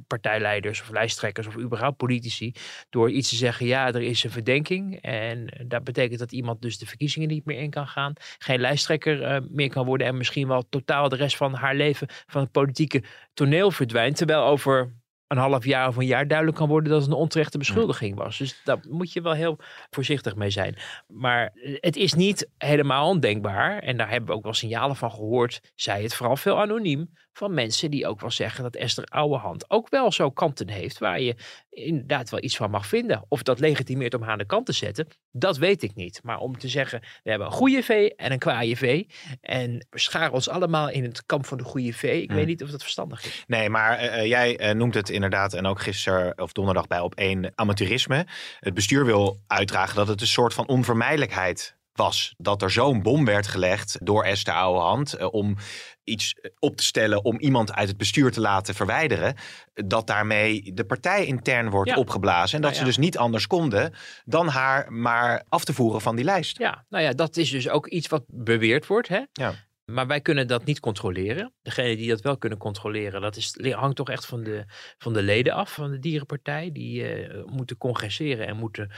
partijleiders of lijsttrekkers of überhaupt politici. Door iets te zeggen, ja, er is een verdenking. En dat betekent dat iemand dus de verkiezingen niet meer in kan gaan. Geen lijsttrekker uh, meer kan worden en misschien wel totaal de rest van haar leven van het politieke toneel verdwijnt. Terwijl over een half jaar of een jaar duidelijk kan worden dat het een onterechte beschuldiging was. Dus daar moet je wel heel voorzichtig mee zijn. Maar het is niet helemaal ondenkbaar. En daar hebben we ook wel signalen van gehoord. Zij het vooral veel anoniem van mensen die ook wel zeggen dat Esther Ouwehand ook wel zo kanten heeft waar je inderdaad wel iets van mag vinden. Of dat legitimeert om haar aan de kant te zetten, dat weet ik niet. Maar om te zeggen, we hebben een goede V en een kwaaie V en scharen ons allemaal in het kamp van de goede V. Ik weet hmm. niet of dat verstandig is. Nee, maar uh, jij uh, noemt het inderdaad en ook gisteren of donderdag bij op één amateurisme. Het bestuur wil uitdragen dat het een soort van onvermijdelijkheid was dat er zo'n bom werd gelegd door Esther Ouwehand om iets op te stellen om iemand uit het bestuur te laten verwijderen, dat daarmee de partij intern wordt opgeblazen en dat nou ze dus niet anders konden dan haar maar af te voeren van die lijst. Ja, nou ja, dat is dus ook iets wat beweerd wordt. Hè? Ja. Maar wij kunnen dat niet controleren. Degene die dat wel kunnen controleren, dat is, hangt toch echt van de, van de leden af van de dierenpartij. Die uh, moeten congresseren en moeten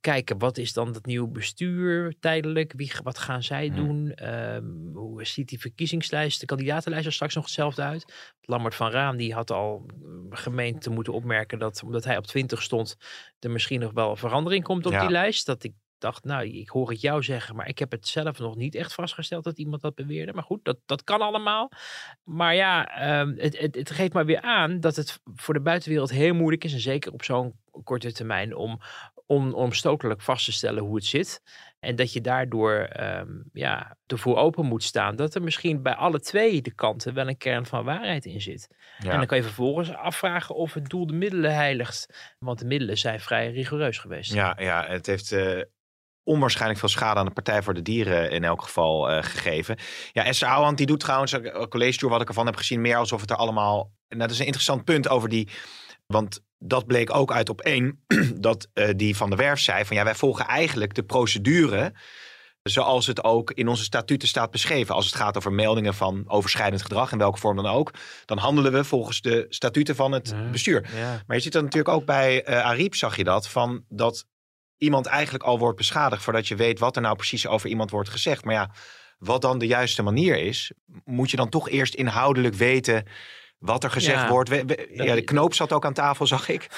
kijken wat is dan het nieuwe bestuur tijdelijk, wie, wat gaan zij hmm. doen, um, hoe ziet die verkiezingslijst, de kandidatenlijst er straks nog hetzelfde uit. Lammert van Raan die had al mm, gemeend te moeten opmerken dat omdat hij op 20 stond, er misschien nog wel een verandering komt op die lijst. Dat ik dacht, nou, ik hoor het jou zeggen, maar ik heb het zelf nog niet echt vastgesteld dat iemand dat beweerde. Maar goed, dat, dat kan allemaal. Maar ja, ehm, het, het, het geeft maar weer aan dat het voor de buitenwereld heel moeilijk is, en zeker op zo'n korte termijn, om onomstotelijk vast te stellen hoe het zit. En dat je daardoor um, ja, ervoor open moet staan dat er misschien bij alle twee de kanten wel een kern van waarheid in zit. En dan kan je vervolgens afvragen of het doel de middelen heiligt. Want de middelen zijn vrij rigoureus geweest. Ja, ja het heeft uh, onwaarschijnlijk veel schade aan de Partij voor de Dieren in elk geval uh, gegeven. Ja, Esther Ouwehand die doet trouwens, een college tour wat ik ervan heb gezien, meer alsof het er allemaal... Nou, dat is een interessant punt over die... Want dat bleek ook uit op één, dat uh, die van de Werf zei van ja, wij volgen eigenlijk de procedure zoals het ook in onze statuten staat beschreven. Als het gaat over meldingen van overschrijdend gedrag, in welke vorm dan ook, dan handelen we volgens de statuten van het bestuur. Ja. Maar je ziet dat natuurlijk ook bij uh, Ariep, zag je dat, van dat iemand eigenlijk al wordt beschadigd voordat je weet wat er nou precies over iemand wordt gezegd. Maar ja, wat dan de juiste manier is, moet je dan toch eerst inhoudelijk weten wat er gezegd wordt. ja, de knoop zat ook aan tafel, zag ik.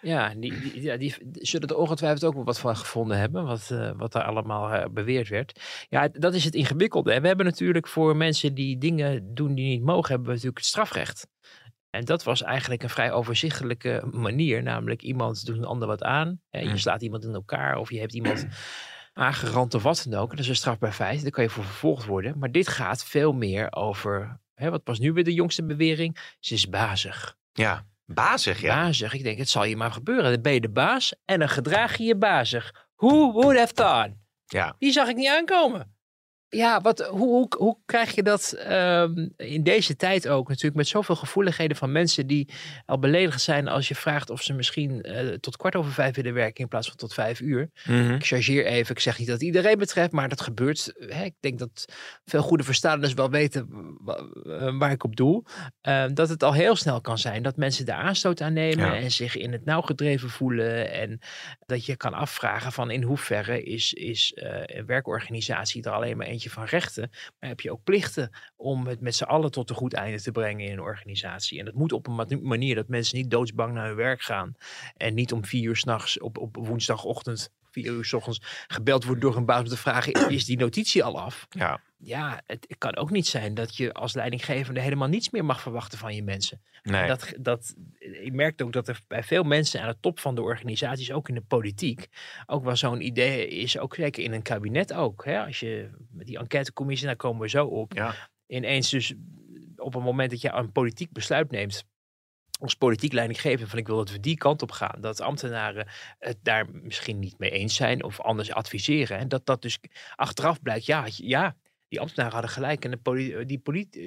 Ja, die, die, ja, die zullen er ongetwijfeld ook wel wat van gevonden hebben, wat, uh, wat daar allemaal uh, beweerd werd. Ja, dat is het ingewikkelde. We hebben natuurlijk voor mensen die dingen doen die niet mogen, hebben we natuurlijk het strafrecht. En dat was eigenlijk een vrij overzichtelijke manier. Namelijk iemand doet een ander wat aan. Hè, je mm. slaat iemand in elkaar of je hebt iemand aangerand of wat dan ook. Dat is een strafbaar feit. Daar kan je voor vervolgd worden. Maar dit gaat veel meer over Hè, wat was nu weer de jongste bewering? Ze is bazig. Ja, bazig, ja. Bazig. Ik denk, het zal je maar gebeuren. Dan ben je de baas en dan gedraag je je bazig. Who would have thought? Ja. Die zag ik niet aankomen. Ja, wat, hoe, hoe, hoe krijg je dat um, in deze tijd ook natuurlijk met zoveel gevoeligheden van mensen die al beledigd zijn als je vraagt of ze misschien uh, tot kwart over vijf willen werken in plaats van tot vijf uur. Mm -hmm. Ik chargeer even, ik zeg niet dat iedereen betreft, maar dat gebeurt. Hè, ik denk dat veel goede verstaanders wel weten waar ik op doel. Uh, dat het al heel snel kan zijn dat mensen de aanstoot aannemen ja. en zich in het nauw gedreven voelen. En dat je kan afvragen van in hoeverre is, is uh, een werkorganisatie er alleen maar een van rechten, maar heb je ook plichten om het met z'n allen tot een goed einde te brengen in een organisatie. En dat moet op een manier dat mensen niet doodsbang naar hun werk gaan en niet om vier uur s'nachts op, op woensdagochtend vier uur s ochtends gebeld wordt door een baas om te vragen: is die notitie al af? Ja. Ja, het kan ook niet zijn dat je als leidinggevende helemaal niets meer mag verwachten van je mensen. Nee. Dat, dat, je merkt ook dat er bij veel mensen aan de top van de organisaties, ook in de politiek, ook wel zo'n idee is, ook zeker in een kabinet ook. Hè? Als je met die enquêtecommissie, daar komen we zo op. Ja. Ineens dus op het moment dat je een politiek besluit neemt, als politiek leidinggever van ik wil dat we die kant op gaan. Dat ambtenaren het daar misschien niet mee eens zijn of anders adviseren. En dat dat dus achteraf blijkt, ja, ja die ambtenaren hadden gelijk. En de die,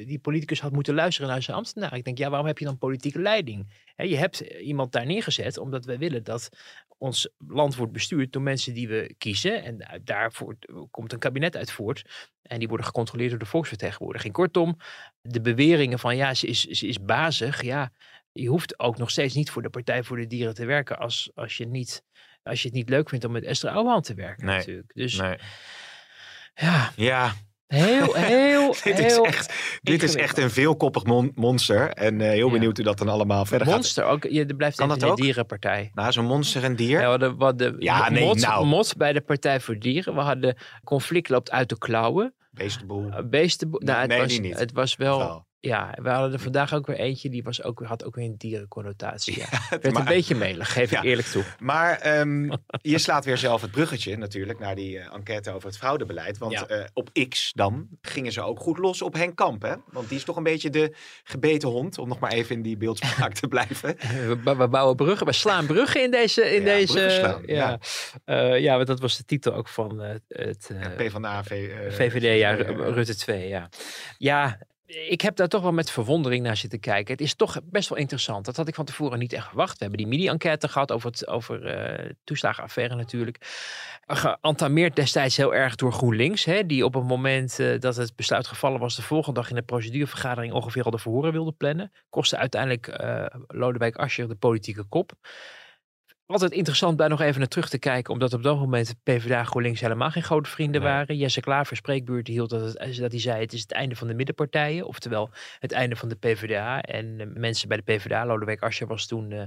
die politicus had moeten luisteren naar zijn ambtenaren. Ik denk, ja, waarom heb je dan politieke leiding? je hebt iemand daar neergezet omdat wij willen dat ons land wordt bestuurd door mensen die we kiezen. En daarvoor komt een kabinet uit voort. En die worden gecontroleerd door de volksvertegenwoordiging. Kortom, de beweringen van ja, ze is, ze is bazig. Ja, je hoeft ook nog steeds niet voor de Partij voor de Dieren te werken als, als, je, niet, als je het niet leuk vindt om met Esther Ouwehand te werken nee, natuurlijk. Dus nee. ja. Ja, Heel, heel, dit, heel is echt, dit is echt een veelkoppig mon monster. En uh, heel benieuwd hoe dat dan allemaal verder monster, gaat. Monster, ook. Je blijft kan dat de ook? dierenpartij. Nou, zo'n monster en dier. Ja, hadden, wat de, ja, nee, mot, nou. mot bij de Partij voor Dieren. We hadden conflict loopt uit de klauwen. Beestenboel. Uh, beestenboel. Nou, het, nee, was, niet. het was wel... Ja, we hadden er vandaag ook weer eentje, die was ook, had ook weer een dierenconnotatie. Ja. Ja, Werd maar- een beetje melig, geef Ja. ik eerlijk toe. Maar ehm, je slaat weer zelf het bruggetje natuurlijk naar die eh, enquête over het fraudebeleid. Want Ja. eh, op X dan gingen ze ook goed los op Henk Kamp. Hè? Want die is toch een beetje de gebeten hond, om nog maar even in die beeldspraak te blijven. We, bou- we bouwen bruggen, we slaan bruggen in deze... In Ja, deze slaan, ja. Eh, ja, want dat was de titel ook van het... eh, PvdA, v, eh, VVD, ja, Ru- Rutte 2, ja. Ja, ik heb daar toch wel met verwondering naar zitten kijken. Het is toch best wel interessant. Dat had ik van tevoren niet echt verwacht. We hebben die mini-enquête gehad over, het, over eh toeslagenaffaire natuurlijk. Geantameerd destijds heel erg door GroenLinks. Hè, die op het moment eh, dat het besluit gevallen was... de volgende dag in de procedurevergadering ongeveer al de verhoren wilde plannen. Kostte uiteindelijk eh Lodewijk Asscher de politieke kop. Altijd interessant daar nog even naar terug te kijken, omdat op dat moment PvdA GroenLinks helemaal geen grote vrienden Nee. waren. Jesse Klaver spreekbeurt hield dat, het, dat hij zei het is het einde van de middenpartijen, oftewel het einde van de PvdA. En eh, mensen bij de PvdA, Lodewijk Asscher was toen eh,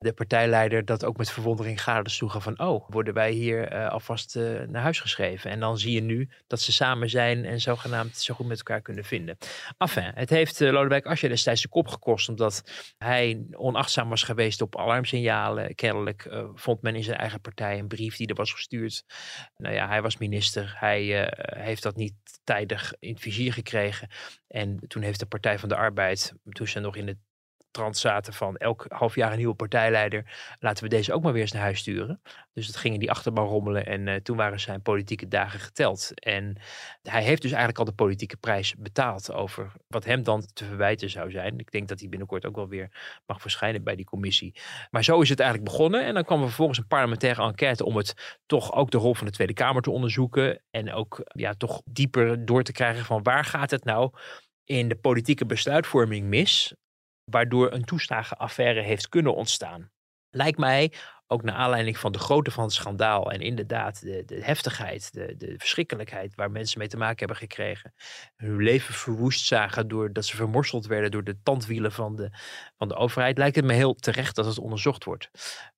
de partijleider dat ook met verwondering gade sloegen van, oh, worden wij hier eh, alvast uh, naar huis geschreven? En dan zie je nu dat ze samen zijn en zogenaamd zo goed met elkaar kunnen vinden. Enfin, het heeft uh, Lodewijk Asscher destijds de kop gekost, omdat hij onachtzaam was geweest op alarmsignalen. Kennelijk vond men in zijn eigen partij een brief die er was gestuurd. Nou ja, hij was minister. Hij heeft dat niet tijdig in het vizier gekregen. En toen heeft de Partij van de Arbeid, toen ze nog in de trant zaten van elk half jaar een nieuwe partijleider. Laten we deze ook maar weer eens naar huis sturen. Dus dat ging in die achterban rommelen en uh, toen waren zijn politieke dagen geteld. En hij heeft dus eigenlijk al de politieke prijs betaald over wat hem dan te verwijten zou zijn. Ik denk dat hij binnenkort ook wel weer mag verschijnen bij die commissie. Maar zo is het eigenlijk begonnen. En dan kwam er vervolgens een parlementaire enquête om het toch ook de rol van de Tweede Kamer te onderzoeken. En ook ja, toch dieper door te krijgen van waar gaat het nou in de politieke besluitvorming mis waardoor een toeslagenaffaire heeft kunnen ontstaan. Lijkt mij ook naar aanleiding van de grootte van het schandaal en inderdaad de, de heftigheid, de, de verschrikkelijkheid waar mensen mee te maken hebben gekregen. Hun leven verwoest zagen doordat ze vermorseld werden door de tandwielen van de, van de overheid. Lijkt het me heel terecht dat het onderzocht wordt.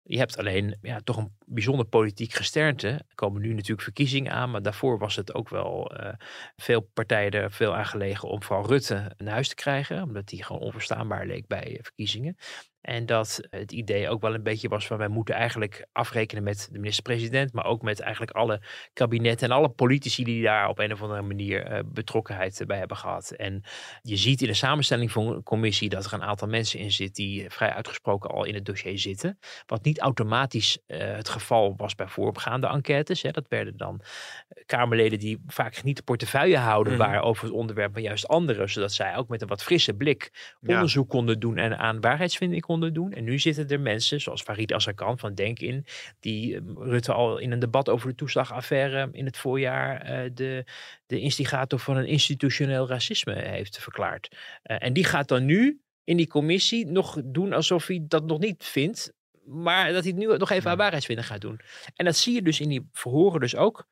Je hebt alleen ja, toch een bijzonder politiek gesternte. Er komen nu natuurlijk verkiezingen aan, maar daarvoor was het ook wel uh, veel partijen er veel aan gelegen om vooral Rutte naar huis te krijgen, omdat die gewoon onverstaanbaar leek bij verkiezingen. En dat het idee ook wel een beetje was van wij moeten eigenlijk afrekenen met de minister-president, maar ook met eigenlijk alle kabinetten en alle politici die daar op een of andere manier uh, betrokkenheid bij hebben gehad. En je ziet in de samenstelling van een commissie dat er een aantal mensen in zit die vrij uitgesproken al in het dossier zitten. Wat niet automatisch uh, het geval was bij vooropgaande enquêtes. Hè. Dat werden dan eh, Kamerleden die vaak niet de portefeuille houden mm -hmm. waren over het onderwerp, maar juist anderen, zodat zij ook met een wat frisse blik onderzoek konden doen en aan waarheidsvinding konden doen. En nu zitten er mensen, zoals Farid Azarkan van Denk in, die uh, Rutte al in een debat over de toeslagaffaire in het voorjaar uh, de, de instigator van een institutioneel racisme heeft verklaard. Uh, en die gaat dan nu in die commissie nog doen alsof hij dat nog niet vindt. Maar dat hij het nu nog even aan waarheidsvinden gaat doen. En dat zie je dus in die verhoren dus ook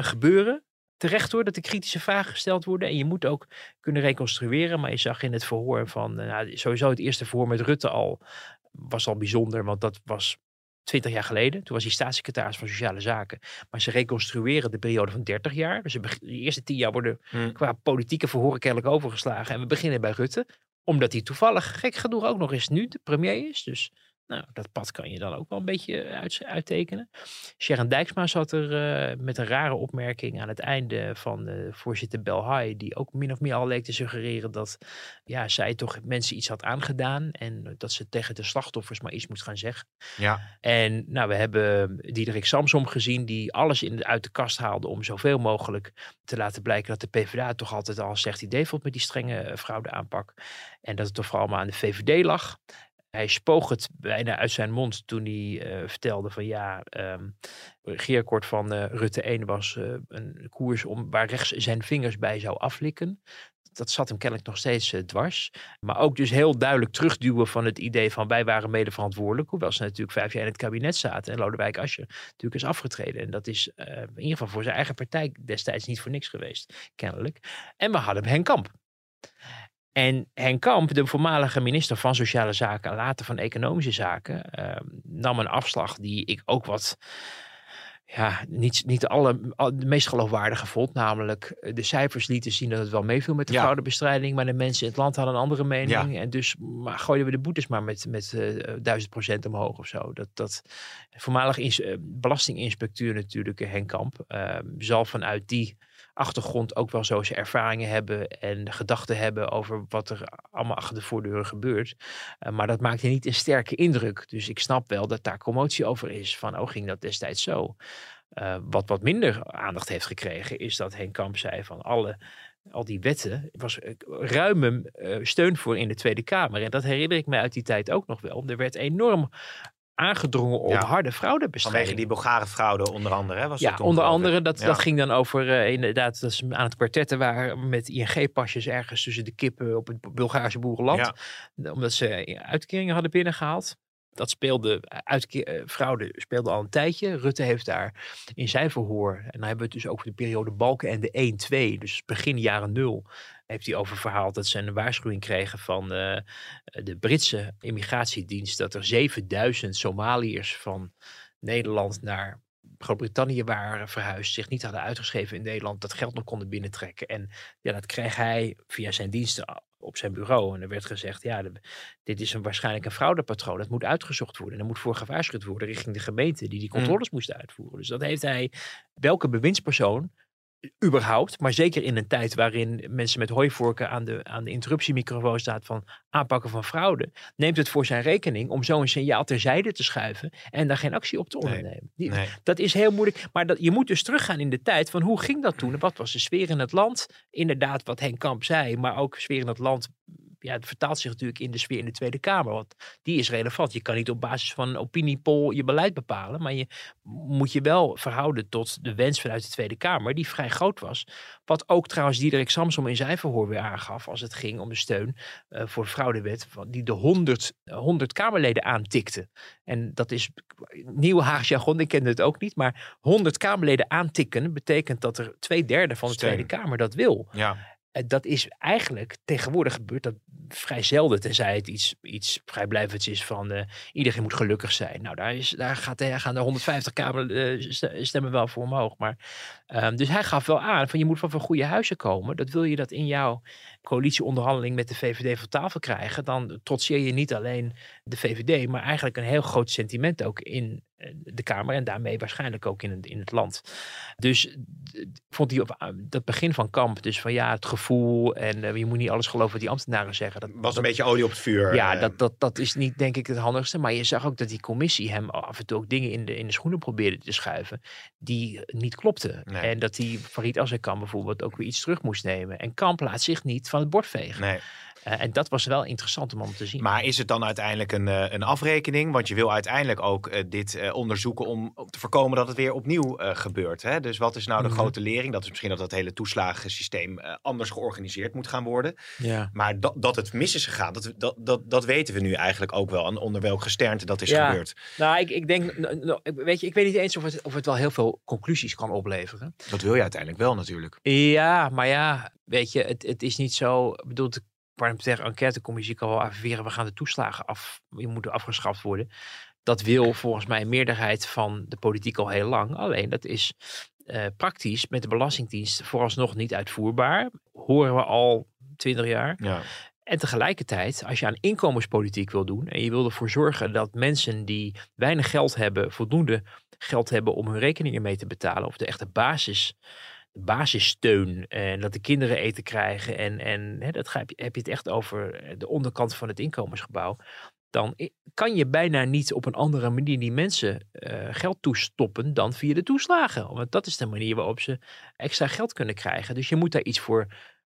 gebeuren terecht hoor dat er kritische vragen gesteld worden. En je moet ook kunnen reconstrueren. Maar je zag in het verhoor van, nou, sowieso het eerste verhoor met Rutte al, was al bijzonder. Want dat was 20 jaar geleden. Toen was hij staatssecretaris van Sociale Zaken. Maar ze reconstrueren de periode van 30 jaar. Dus de eerste 10 jaar worden hmm. qua politieke verhoren kennelijk overgeslagen. En we beginnen bij Rutte. Omdat hij toevallig, gek genoeg, ook nog eens nu de premier is. Dus nou, dat pad kan je dan ook wel een beetje uit, uittekenen. Sharon Dijksma zat er uh, met een rare opmerking aan het einde van uh, voorzitter Belhai, die ook min of meer al leek te suggereren dat ja, zij toch mensen iets had aangedaan en dat ze tegen de slachtoffers maar iets moest gaan zeggen. Ja. En nou, we hebben Diederik Samsom gezien die alles in uit de kast haalde om zoveel mogelijk te laten blijken dat de PvdA toch altijd al een slecht idee vond met die strenge fraudeaanpak. En dat het toch vooral maar aan de VVD lag. Hij spoog het bijna uit zijn mond toen hij uh, vertelde van ja, um, van uh, Rutte 1 was uh, een koers om, waar rechts zijn vingers bij zou aflikken. Dat zat hem kennelijk nog steeds dwars. Maar ook dus heel duidelijk terugduwen van het idee van wij waren mede verantwoordelijk. Hoewel ze natuurlijk vijf jaar in het kabinet zaten. En Lodewijk Asscher natuurlijk is afgetreden. En dat is in ieder geval voor zijn eigen partij destijds niet voor niks geweest, kennelijk. En we hadden Henk Kamp. En Henk Kamp, de voormalige minister van Sociale Zaken en later van Economische Zaken, uh, nam een afslag die ik ook wat, ja, niet, niet alle, de meest geloofwaardige vond. Namelijk, eh, de cijfers lieten zien dat het wel meeviel met de ja. fraudebestrijding, maar de mensen in het land hadden een andere mening. Ja. En dus maar gooiden we de boetes maar met, met uh, duizend procent omhoog of zo. Dat, dat voormalig ins, uh, belastinginspecteur natuurlijk, Henk Kamp, zal vanuit die achtergrond ook wel zo zijn ervaringen hebben en gedachten hebben over wat er allemaal achter de voordeur gebeurt. Uh, maar dat maakte niet een sterke indruk. Dus ik snap wel dat daar commotie over is. Van, oh, ging dat destijds zo? Uh, wat wat minder aandacht heeft gekregen is dat Henk Kamp zei van alle al die wetten was ruime uh, steun voor in de Tweede Kamer. En dat herinner ik me uit die tijd ook nog wel. Er werd enorm aangedrongen op ja. harde fraudebestrijding. Vanwege die Bulgare fraude onder andere. Hè, was ja, onder andere. Dat, ja. dat ging dan over uh, inderdaad dat ze aan het kwartetten waren met ING-pasjes ergens tussen de kippen op het Bulgaarse boerenland. Ja. Omdat ze uitkeringen hadden binnengehaald. Dat speelde, uitke- fraude speelde al een tijdje. Rutte heeft daar in zijn verhoor, en dan hebben we het dus over de periode Balken en de 1-2, dus begin jaren nul, heeft hij over verhaald dat ze een waarschuwing kregen van uh, de Britse immigratiedienst dat er 7000 Somaliërs van Nederland naar Groot-Brittannië waren verhuisd, zich niet hadden uitgeschreven in Nederland, dat geld nog konden binnentrekken. En ja, dat kreeg hij via zijn diensten op zijn bureau. En er werd gezegd, ja, dit is een, waarschijnlijk een fraudepatroon. Dat moet uitgezocht worden. En er moet voor gewaarschuwd worden richting de gemeente die die mm. controles moesten uitvoeren. Dus dat heeft hij, welke bewindspersoon überhaupt, maar zeker in een tijd waarin mensen met hooivorken aan de, aan de interruptiemicrofoon staat van aanpakken van fraude, neemt het voor zijn rekening om zo een signaal terzijde te schuiven en daar geen actie op te ondernemen. Dat is heel moeilijk, maar dat, je moet dus teruggaan in de tijd van hoe ging dat toen? Wat was de sfeer in het land? Inderdaad, wat Henk Kamp zei, maar ook sfeer in het land ja, het vertaalt zich natuurlijk in de sfeer in de Tweede Kamer. Want die is relevant. Je kan niet op basis van een opiniepol je beleid bepalen. Maar je moet je wel verhouden tot de wens vanuit de Tweede Kamer, die vrij groot was. Wat ook trouwens Diederik Samsom in zijn verhoor weer aangaf als het ging om de steun uh, voor de fraudewet. Die de 100, 100 Kamerleden aantikte. En dat is nieuwe Haags jargon, ik kende het ook niet. Maar 100 Kamerleden aantikken betekent dat er twee derde van de Tweede Kamer dat wil. Ja. Eh, dat is eigenlijk tegenwoordig gebeurt dat vrij zelden, tenzij het iets, iets vrijblijvends is van uh, iedereen moet gelukkig zijn. Nou, daar, is, daar gaat, gaan de 150 kamer uh, stemmen wel voor omhoog. Maar, um, dus hij gaf wel aan van je moet van van goede huizen komen. Dat wil je dat in jouw coalitieonderhandeling met de VVD van tafel krijgen. Dan trotseer je niet alleen de VVD, maar eigenlijk een heel groot sentiment ook in eh, de Kamer en daarmee waarschijnlijk ook in het, in het land. Dus vond hij op ah, dat begin van kamp, dus van ja, het gevoel en uh, je moet niet alles geloven wat die ambtenaren zeggen. Dat was een beetje olie op het vuur. Ja, eh. dat, dat, dat is niet denk ik het handigste. Maar je zag ook dat die commissie hem af en toe ook dingen in de, in de schoenen probeerde te schuiven die niet klopten. En dat die Farid kan bijvoorbeeld ook weer iets terug moest nemen. En Kamp laat zich niet van het bord vegen. Nee. Uh, en dat was wel interessant om, om te zien. Maar is het dan uiteindelijk een, een afrekening? Want je wil uiteindelijk ook dit onderzoeken om, te voorkomen dat het weer opnieuw gebeurt. Hè? Dus wat is nou de mm -hmm. grote lering? Dat is misschien dat het hele toeslagensysteem anders georganiseerd moet gaan worden. Ja. Maar dat, dat het mis is gegaan, dat, dat, dat, dat weten we nu eigenlijk ook wel. En onder welk gesternte dat is ja. gebeurd. Nou, ik, ik denk, weet je, ik weet niet eens of het, of het wel heel veel conclusies kan opleveren. Dat wil je uiteindelijk wel natuurlijk. Ja, maar ja, weet je, het, het is niet zo. Ik bedoel, parlementaire enquêtecommissie kan wel afveren, we gaan de toeslagen af, die moeten afgeschaft worden. Dat wil volgens mij een meerderheid van de politiek al heel lang. Alleen dat is uh, praktisch met de Belastingdienst vooralsnog niet uitvoerbaar. Horen we al twintig jaar. Ja. En tegelijkertijd, als je aan inkomenspolitiek wil doen en je wil ervoor zorgen dat mensen die weinig geld hebben, voldoende geld hebben om hun rekeningen mee te betalen, of de echte basis basissteun en dat de kinderen eten krijgen en, en hè, dat heb je, heb je het echt over eh, de onderkant van het inkomensgebouw, dan kan je bijna niet op een andere manier die mensen uh, geld toestoppen dan via de toeslagen. Want dat is de manier waarop ze extra geld kunnen krijgen. Dus je moet daar iets voor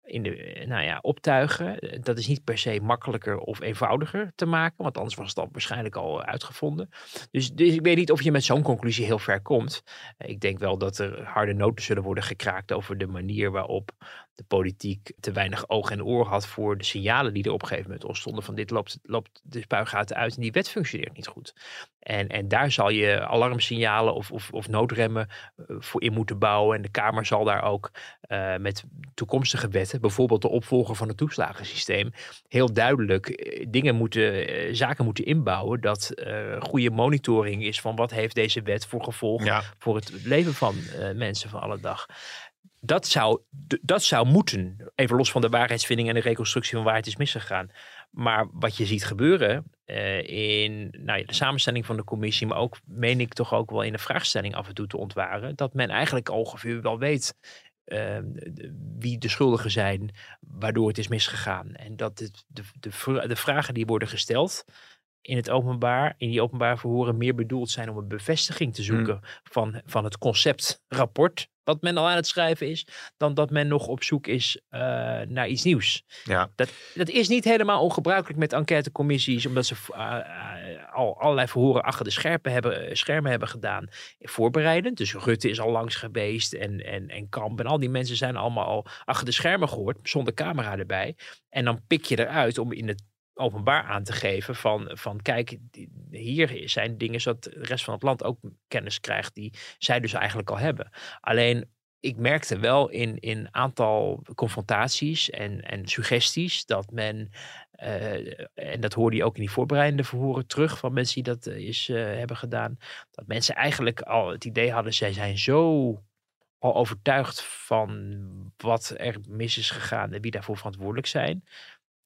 in de, nou ja, optuigen. Dat is niet per se makkelijker of eenvoudiger te maken, want anders was het waarschijnlijk al uitgevonden. Dus, dus ik weet niet of je met zo'n conclusie heel ver komt. Ik denk wel dat er harde noten zullen worden gekraakt over de manier waarop de politiek te weinig oog en oor had voor de signalen die er op een gegeven moment ontstonden van dit loopt, loopt de spuigaten uit en die wet functioneert niet goed. En, en daar zal je alarmsignalen of, of, of noodremmen eh, voor in moeten bouwen. En de Kamer zal daar ook uh, met toekomstige wetten, bijvoorbeeld de opvolger van het toeslagensysteem, heel duidelijk eh, dingen moeten, zaken moeten inbouwen. Dat uh, goede monitoring is van wat heeft deze wet voor gevolgen ja. voor het leven van mensen van alle dag dat zou, dat zou moeten. Even los van de waarheidsvinding en de reconstructie van waar het is misgegaan. Maar wat je ziet gebeuren uh, in nou ja, de samenstelling van de commissie, maar ook, meen ik toch ook wel in de vraagstelling af en toe te ontwaren, dat men eigenlijk ongeveer wel weet uh, wie de schuldigen zijn, waardoor het is misgegaan. En dat de, de, de, de vragen die worden gesteld, in het openbaar, in die openbaar verhoren, meer bedoeld zijn om een bevestiging te zoeken mm. van, van het conceptrapport wat men al aan het schrijven is, dan dat men nog op zoek is uh, naar iets nieuws. Ja. Dat, dat is niet helemaal ongebruikelijk met enquêtecommissies, omdat ze uh, al allerlei verhoren achter de scherpen hebben, schermen hebben gedaan, voorbereidend. Dus Rutte is al langs geweest en, en, en Kamp en al die mensen zijn allemaal al achter de schermen gehoord, zonder camera erbij. En dan pik je eruit om in het openbaar aan te geven van, van kijk, hier zijn dingen zodat de rest van het land ook kennis krijgt die zij dus eigenlijk al hebben. Alleen ik merkte wel in een aantal confrontaties en, en suggesties dat men, eh, en dat hoorde je ook in die voorbereidende verhoren terug van mensen die dat uh, is, uh, hebben gedaan, dat mensen eigenlijk al het idee hadden, zij zijn zo al overtuigd van wat er mis is gegaan en wie daarvoor verantwoordelijk zijn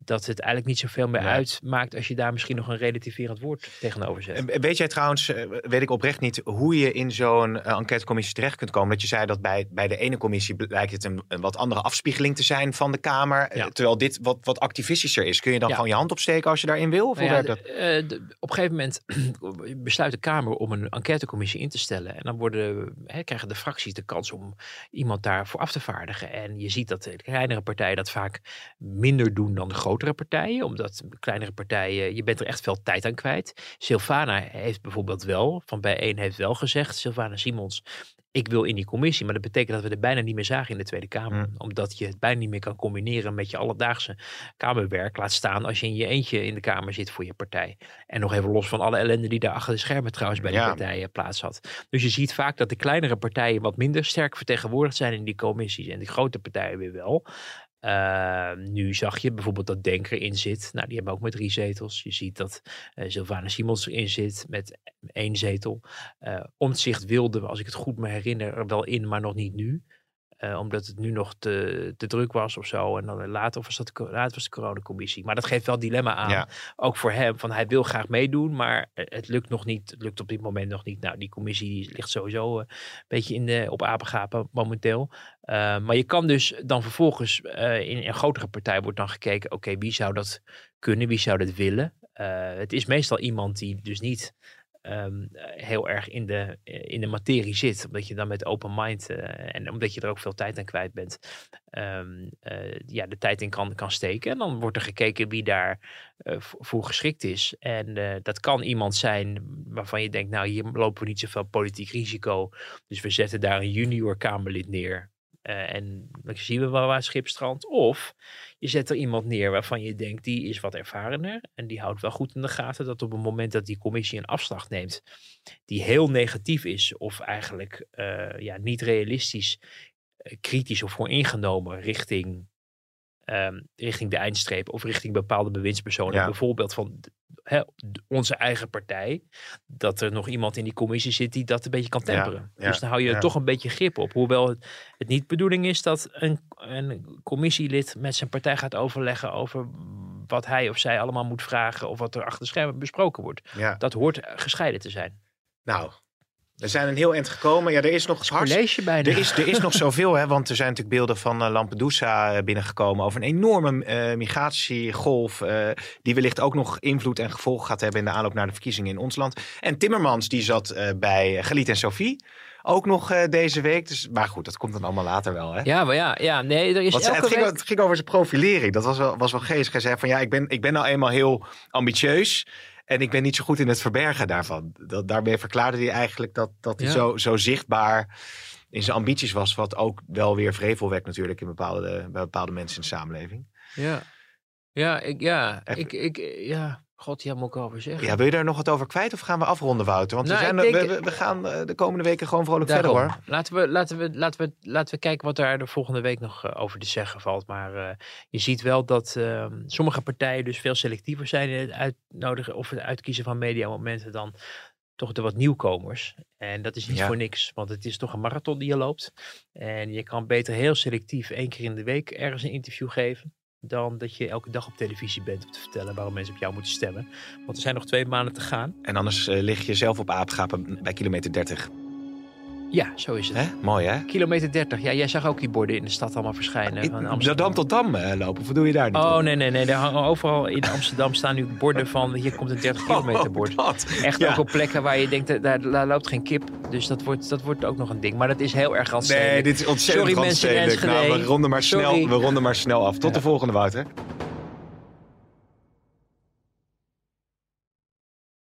dat het eigenlijk niet zoveel meer Nee. uitmaakt als je daar misschien nog een relativerend woord tegenover zet. Weet jij trouwens, eh, weet ik oprecht niet, hoe je in zo'n eh, enquêtecommissie terecht kunt komen? Dat je zei dat bij, bij de ene commissie blijkt het een, een wat andere afspiegeling te zijn van de Kamer. eh, Ja. Terwijl dit wat, wat activistischer is. Kun je dan Ja. gewoon je hand opsteken als je daarin wil? Of Nou ja, dat? de- de- op een gegeven moment besluit de Kamer om een enquêtecommissie in te stellen. En dan worden, hè, krijgen de fracties de kans om iemand daarvoor af te vaardigen. En je ziet dat de kleinere partijen dat vaak minder doen dan de grotere partijen. Omdat kleinere partijen, je bent er echt veel tijd aan kwijt. Silvana heeft bijvoorbeeld wel, van bij één heeft wel gezegd, Silvana Simons, ik wil in die commissie. Maar dat betekent dat we er bijna niet meer zagen in de Tweede Kamer. Omdat je het bijna niet meer kan combineren met je alledaagse Kamerwerk. Laat staan als je in je eentje in de Kamer zit voor je partij. En nog even los van alle ellende die daar achter de schermen trouwens bij die Ja. partijen plaats had. Dus je ziet vaak dat de kleinere partijen wat minder sterk vertegenwoordigd zijn in die commissies. En de grote partijen weer wel. Uh, nu zag je bijvoorbeeld dat Denker in zit. Nou, die hebben ook met drie zetels. Je ziet dat uh, Sylvana Simons erin zit met één zetel. Uh, Omtzigt wilde, als ik het goed me herinner, er wel in, maar nog niet nu. Uh, omdat het nu nog te, te druk was of zo. En dan later of was dat later was de coronacommissie. Maar dat geeft wel dilemma aan. Ja. Ook voor hem. Van hij wil graag meedoen, maar het lukt nog niet. Het lukt op dit moment nog niet. Nou, die commissie die ligt sowieso een beetje in de, op apengapen momenteel. Uh, maar je kan dus dan vervolgens uh, in een grotere partij wordt dan gekeken. Oké, okay, wie zou dat kunnen? Wie zou dat willen? Het is meestal iemand die dus niet um, heel erg in de, in de materie zit. Omdat je dan met open mind uh, en omdat je er ook veel tijd aan kwijt bent, uh, ja, de tijd in kan, kan steken. En dan wordt er gekeken wie daar voor geschikt is. En dat kan iemand zijn waarvan je denkt, nou hier lopen we niet zoveel politiek risico. Dus we zetten daar een junior Kamerlid neer. Uh, en dan zien we wel waar schipstrand. Of je zet er iemand neer waarvan je denkt, die is wat ervarener. En die houdt wel goed in de gaten dat op het moment dat die commissie een afslag neemt, die heel negatief is, of eigenlijk uh, ja, niet realistisch, uh, kritisch of vooringenomen richting, um, richting de eindstreep of richting bepaalde bewindspersonen. Ja. Bijvoorbeeld van onze eigen partij. Dat er nog iemand in die commissie zit die dat een beetje kan temperen. Ja, dus dan hou je er toch een beetje grip op. Hoewel het, het niet bedoeling is dat een, een commissielid met zijn partij gaat overleggen over wat hij of zij allemaal moet vragen of wat er achter de schermen besproken wordt. Ja. Dat hoort gescheiden te zijn. Nou, we zijn een heel eind gekomen. Ja, er is nog college bijna. Er is, er is nog zoveel, hè, want er zijn natuurlijk beelden van uh, Lampedusa uh, binnengekomen over een enorme uh, migratiegolf, uh, die wellicht ook nog invloed en gevolgen gaat hebben in de aanloop naar de verkiezingen in ons land. En Timmermans, die zat bij Galiet en Sophie. Ook nog uh, deze week. Dus, maar goed, dat komt dan allemaal later wel. Hè? Ja, maar ja, ja nee, er is Want, elke het, ging, week... het ging over zijn profilering. Dat was wel, was wel geestig. Hij zei van ja, ik ben, ik ben nou eenmaal heel ambitieus. En ik ben niet zo goed in het verbergen daarvan. Dat, daarmee verklaarde hij eigenlijk dat, dat hij Ja. zo, zo zichtbaar in zijn ambities was. Wat ook wel weer vrevel wekt natuurlijk in bepaalde, bij bepaalde mensen in de samenleving. Ja, ja, ik, ja, Echt? ik, ik, ja. God, ja, moet ik over zeggen. Ja, wil je daar nog wat over kwijt of gaan we afronden, Wouter? Want Nou, we, zijn, ik denk- we, gaan eh, de komende weken gewoon vrolijk Daarom. verder hoor. Laten we, laten, we, laten, we, laten we kijken wat daar de volgende week nog eh, over te zeggen valt. Maar eh, je ziet wel dat eh, sommige partijen dus veel selectiever zijn in het uitnodigen of het uitkiezen van mediamomenten dan toch de wat nieuwkomers. En dat is niet Ja. voor niks, want het is toch een marathon die je loopt. En je kan beter heel selectief één keer in de week ergens een interview geven. Dan dat je elke dag op televisie bent om te vertellen waarom mensen op jou moeten stemmen. Want er zijn nog twee maanden te gaan. En anders eh, lig je zelf op aapgapen bij kilometer 30. Ja, zo is het. Hè? Mooi hè? Kilometer 30. Ja, jij zag ook die borden in de stad allemaal verschijnen. van Amsterdam. Dam tot Dam eh, lopen, of doe je daar niet? Oh op? nee, nee, nee. Er hangen overal in Amsterdam staan nu borden van hier komt een 30 kilometer bord. Oh. Echt Ja. ook op plekken waar je denkt, eh, daar, daar loopt geen kip. Dus dat wordt, dat wordt ook nog een ding. Maar dat is heel erg randstedelijk. Nee, dit is ontzettend Sorry, mensen. Nou, we ronden, maar snel, we ronden maar snel af. Tot de volgende, Wouter.